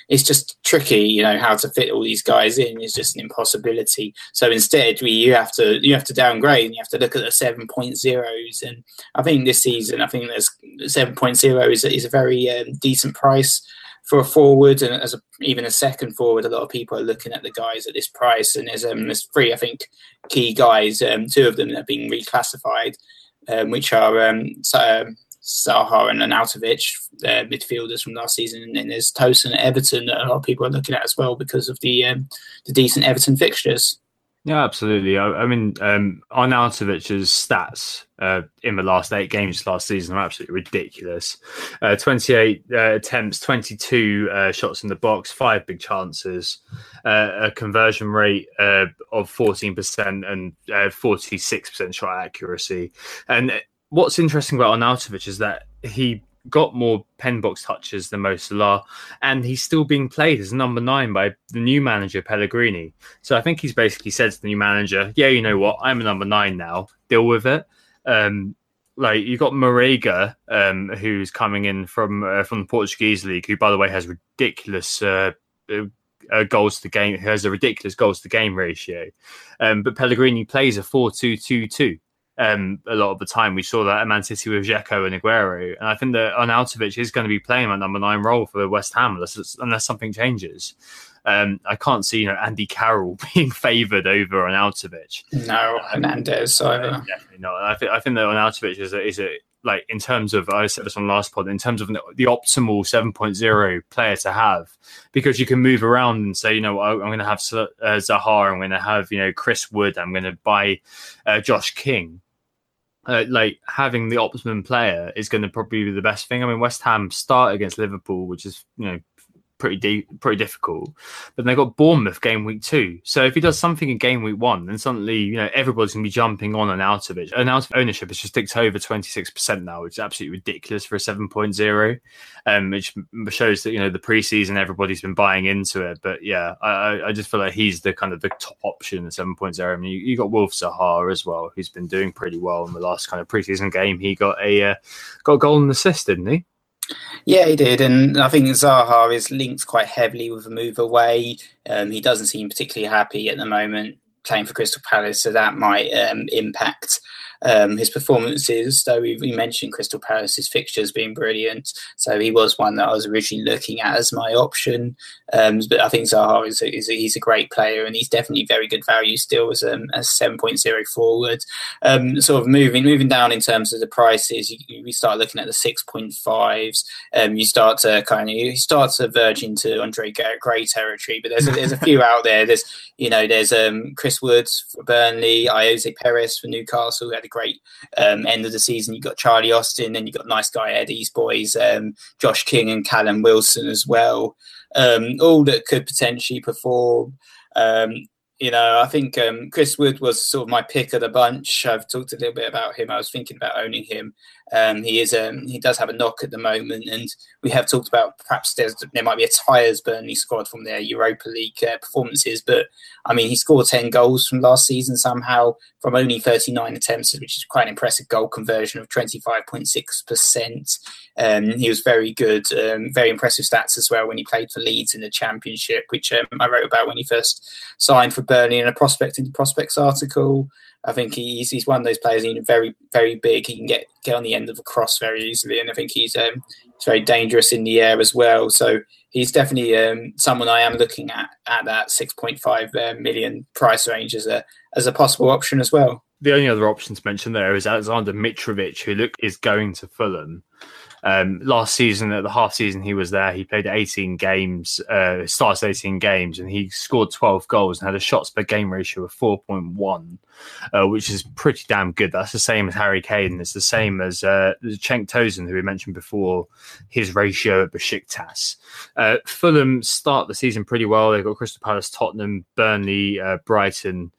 it's just tricky, you know, how to fit all these guys in is just an impossibility. So instead, we you have to you have to downgrade and you have to look at the seven point zeros. And I think this season, I think there's seven point zero is is a very um, decent price for a forward and as a, even a second forward, a lot of people are looking at the guys at this price. And there's um, there's three, I think, key guys. Um, two of them that are being reclassified, um, which are um, um Zaha and Arnautovic, uh, midfielders from last season, and there's Tosun at Everton that a lot of people are looking at as well because of the um, the decent Everton fixtures. Yeah, absolutely. I, I mean, um, Arnautovic's stats uh, in the last eight games last season are absolutely ridiculous. Uh, 28 uh, attempts, 22 uh, shots in the box, five big chances, uh, a conversion rate uh, of 14% and 46% shot accuracy. And what's interesting about Arnautovic is that he got more pen box touches than Mo Salah, and he's still being played as number nine by the new manager Pellegrini. So I think he's basically said to the new manager, "Yeah, you know what? I'm a number nine now. Deal with it." Um, like you've got Marega, um, who's coming in from uh, from the Portuguese league, who by the way has ridiculous. Uh, uh, goals to game who has a ridiculous goals to game ratio, um, but Pellegrini plays a four-two-two-two um, a lot of the time. We saw that at Man City with Dzeko and Aguero. And I think that Arnautovic is going to be playing that number nine role for West Ham unless, unless something changes. Um, I can't see you know Andy Carroll being favoured over Arnautovic. No, Hernandez either. Uh, definitely not. I think I think that Arnautovic is a, is a like in terms of I said this on last pod in terms of the optimal 7.0 player to have because you can move around and say you know I'm going to have uh, Zaha I'm going to have you know Chris Wood I'm going to buy uh, Josh King uh, like having the optimum player is going to probably be the best thing. I mean, West Ham start against Liverpool, which is you know pretty deep, pretty difficult. But they got Bournemouth game week two. So if he does something in game week one, then suddenly you know everybody's gonna be jumping on and out of it. And out of ownership is just ticked over twenty six percent now, which is absolutely ridiculous for a seven Um, which shows that you know the preseason everybody's been buying into it. But yeah, I, I just feel like he's the kind of the top option at seven point zero. I mean, you, you got Wilf Zaha as well, who's been doing pretty well in the last kind of preseason game. He got a uh, got a goal and assist, didn't he? Yeah, he did, and I think Zaha is linked quite heavily with a move away. Um, he doesn't seem particularly happy at the moment playing for Crystal Palace, so that might um, impact um, his performances, though we, we, mentioned Crystal Palace's fixtures being brilliant, so he was one that I was originally looking at as my option. Um, but I think Zaha is, a, is a, he's a great player and he's definitely very good value still as um, a, a 7.0 forward. Um, sort of moving moving down in terms of the prices, you, start looking at the 6.5s. Um, you start to kind of you start to verge into Andre Gray territory, but there's a, there's a few out there. There's you know there's um, Chris Woods for Burnley, Ayoze Perez for Newcastle, who a great um, end of the season. You've got Charlie Austin, then you've got nice guy Eddie's boys, um, Josh King and Callum Wilson as well. Um, all that could potentially perform. Um, you know, I think um, Chris Wood was sort of my pick of the bunch. I've talked a little bit about him. I was thinking about owning him. Um, he is um, he does have a knock at the moment, and we have talked about perhaps there might be a tyres Burnley squad from their Europa League uh, performances. But I mean, he scored ten goals from last season somehow from only thirty nine attempts, which is quite an impressive goal conversion of twenty five point six percent. Um, he was very good, um, very impressive stats as well when he played for Leeds in the Championship, which um, I wrote about when he first signed for Burnley in a prospect in prospects article. I think he's he's one of those players. He's very very big. He can get get on the end of a cross very easily, and I think he's um, he's very dangerous in the air as well. So he's definitely um, someone I am looking at at that six point five uh, million price range as a as a possible option as well. The only other option to mention there is Alexander Mitrovic, who look is going to Fulham. Um, last season, at the half season he was there, he played 18 games, uh, starts 18 games, and he scored 12 goals and had a shots per game ratio of 4.1, uh, which is pretty damn good. That's the same as Harry Kane. It's the same as uh, Cenk who we mentioned before, his ratio at Besiktas. Uh, Fulham start the season pretty well. They've got Crystal Palace, Tottenham, Burnley, uh, Brighton.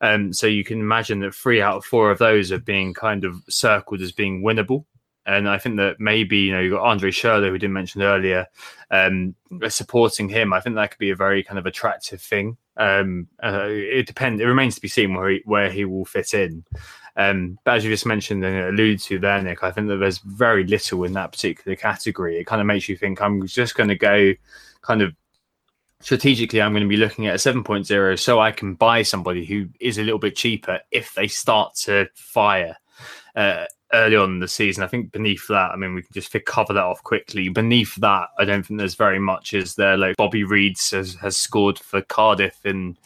Um, so you can imagine that three out of four of those are being kind of circled as being winnable. And I think that maybe, you know, you've got Andre Schürrle, who didn't mention earlier, um, supporting him. I think that could be a very kind of attractive thing. Um, uh, it depends. It remains to be seen where he, where he will fit in. Um, but as you just mentioned and alluded to there, Nick, I think that there's very little in that particular category. It kind of makes you think I'm just going to go kind of strategically. I'm going to be looking at a 7.0 so I can buy somebody who is a little bit cheaper if they start to fire. Uh, early on in the season. I think beneath that, I mean, we can just cover that off quickly. Beneath that, I don't think there's very much. Is there like Bobby Reid has, has scored for Cardiff in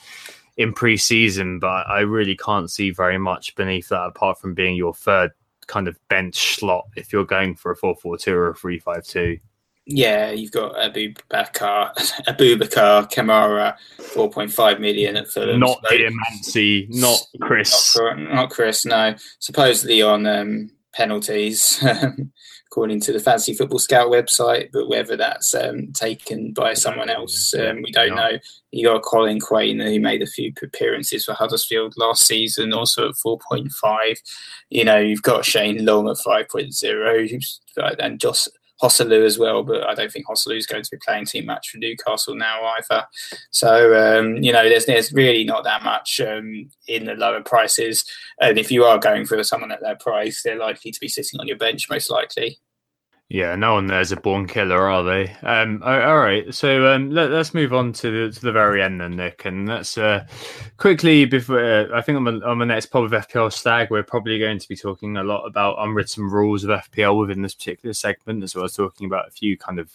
in pre-season, but I really can't see very much beneath that apart from being your third kind of bench slot if you're going for a 4-4-2 or a 3-5-2. Yeah, you've got Abu Bakar, Aboubakar Kamara, 4.5 million at Fulham. Not Diamanti, not Chris. Not, not, Chris, no. Supposedly on um, penalties, according to the Fantasy Football Scout website, but whether that's um, taken by someone else, um, we don't know. You got Collin Quaner, who made a few appearances for Huddersfield last season, also at 4.5. You know, you've got Shane Long at 5.0, and Josh Joselu as well, but I don't think Joselu is going to be playing too much for Newcastle now either. So um, you know, there's there's really not that much um, in the lower prices, and if you are going for someone at that price, they're likely to be sitting on your bench most likely. Yeah, no one there's a born killer, are they? Um, all right, so um, let, us move on to the, to the very end then, Nick, and let's uh, quickly before uh, I think on the, on the next pod of FPL Stag, we're probably going to be talking a lot about unwritten rules of FPL within this particular segment, as well as talking about a few kind of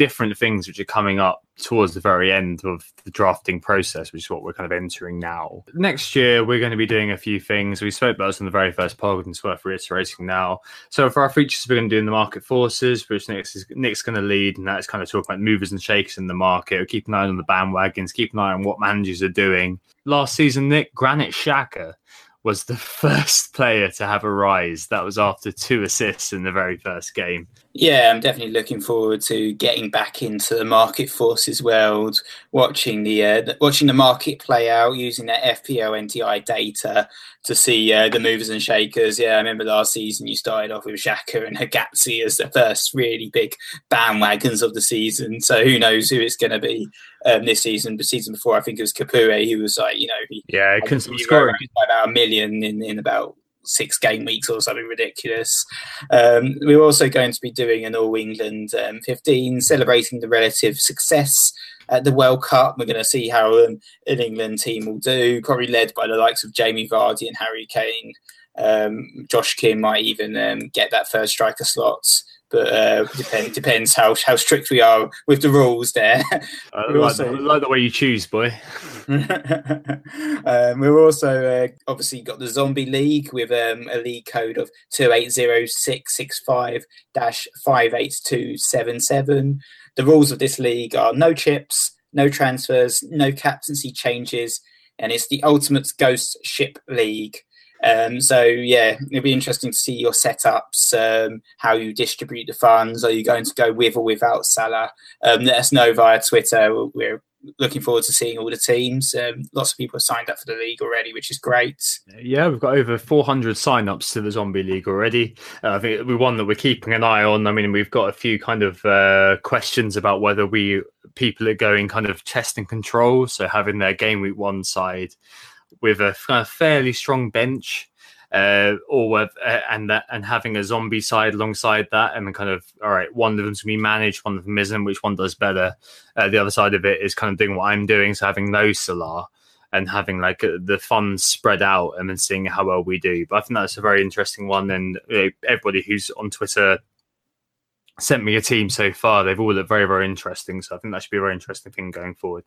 different things which are coming up towards the very end of the drafting process, which is what we're kind of entering now. Next year, we're going to be doing a few things. We spoke about this in the very first pod, and it's worth reiterating now. So, for our features, we're going to do in the market forces, which Nick's, is, Nick's going to lead, and that's kind of talk about movers and shakers in the market. We'll keep an eye on the bandwagons, keep an eye on what managers are doing. Last season, Nick, Granit Xhaka was the first player to have a rise. That was after two assists in the very first game. Yeah, I'm definitely looking forward to getting back into the market forces world, watching the uh, watching the market play out, using that FPL NTI data to see uh, the movers and shakers. Yeah, I remember last season you started off with Xhaka and Hegazi as the first really big bandwagons of the season. So who knows who it's going to be um, this season? The season before, I think it was Capoue, who was like, you know, he, yeah, he couldn't score about a million in, in about six game weeks or something ridiculous. Um, we're also going to be doing an All England um, 15, celebrating the relative success at the World Cup. We're going to see how um, an England team will do, probably led by the likes of Jamie Vardy and Harry Kane. Um, Josh King might even um, get that first striker slots but uh, depend, depends how how strict we are with the rules there. I like, also, the, like the way you choose, boy. um, we're also uh, obviously got the Zombie League with um, a league code of two eight zero six six five dash five eight two seven seven. The rules of this league are no chips, no transfers, no captaincy changes, and it's the ultimate ghost ship league. Um, so yeah, it'll be interesting to see your setups, um, how you distribute the funds. Are you going to go with or without Salah? Um, let us know via Twitter. We're looking forward to seeing all the teams. Um, lots of people have signed up for the league already, which is great. Yeah, we've got over 400 sign-ups to the Zombie League already. Uh, I think we one that we're keeping an eye on. I mean, we've got a few kind of uh, questions about whether we people are going kind of test and control, so having their game week one side with a kind of fairly strong bench uh, or with, uh, and that and having a zombie side alongside that, and kind of all right, one of them's gonna be managed, one of them isn't. Which one does better? Uh, the other side of it is kind of doing what I'm doing, so having no Salah and having like uh, the funds spread out and then seeing how well we do. But I think that's a very interesting one, and you know, everybody who's on Twitter sent me a team so far. They've all looked very, very interesting. So I think that should be a very interesting thing going forward.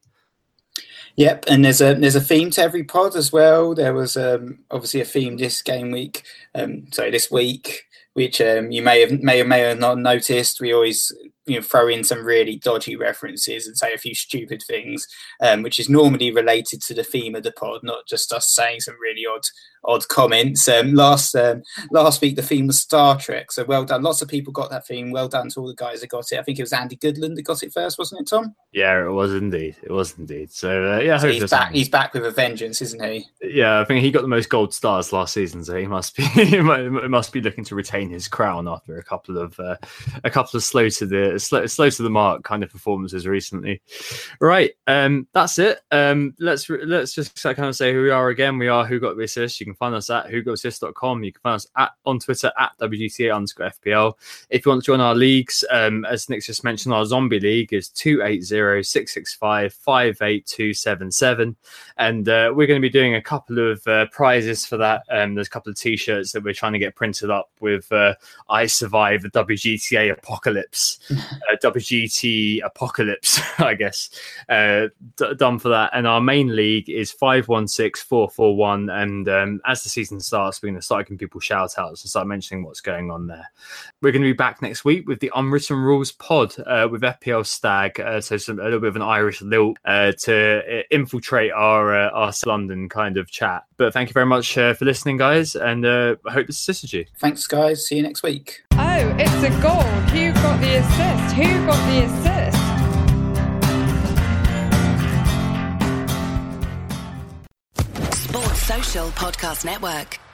Yep, and there's a there's a theme to every pod as well. There was um, obviously a theme this game week, um, sorry, this week, which um, you may have may or may have not noticed. We always you know throw in some really dodgy references and say a few stupid things, um, which is normally related to the theme of the pod, not just us saying some really odd odd comments. Um, last um, last week, the theme was Star Trek, so well done. Lots of people got that theme. Well done to all the guys that got it. I think it was Andy Goodland that got it first, wasn't it, Tom? Yeah, it was indeed. It was indeed. So uh, yeah, so he's back. He's back with a vengeance, isn't he? Yeah, I think he got the most gold stars last season, so he must be he must be looking to retain his crown after a couple of uh, a couple of slow to the slow, slow to the mark kind of performances recently. Right, um, that's it. Um, let's let's just kind of say who we are again. We are who got the assist. You can find us at whogotassist.com. You can find us at on Twitter at WGTA underscore FPL. If you want to join our leagues, um, as Nick just mentioned, our zombie league is 280-665-58277. And uh, we're going to be doing a couple of uh, prizes for that. Um, there's a couple of t-shirts that we're trying to get printed up with uh, I survive the WGTA apocalypse. uh, WGT apocalypse, I guess, uh, d- done for that. And our main league is 516441. And um, as the season starts, we're going to start giving people shout outs and start mentioning what's going on there. We're going to be back next week with the Unwritten Rules pod uh, with FPL Stag. Uh, so, some, a little bit of an Irish lilt uh, to uh, infiltrate our, uh, our London kind of chat. But thank you very much for listening, guys. And I hope this assisted you. Thanks, guys. See you next week. Oh, it's a goal. Who got the assist? Who got the assist? Podcast Network.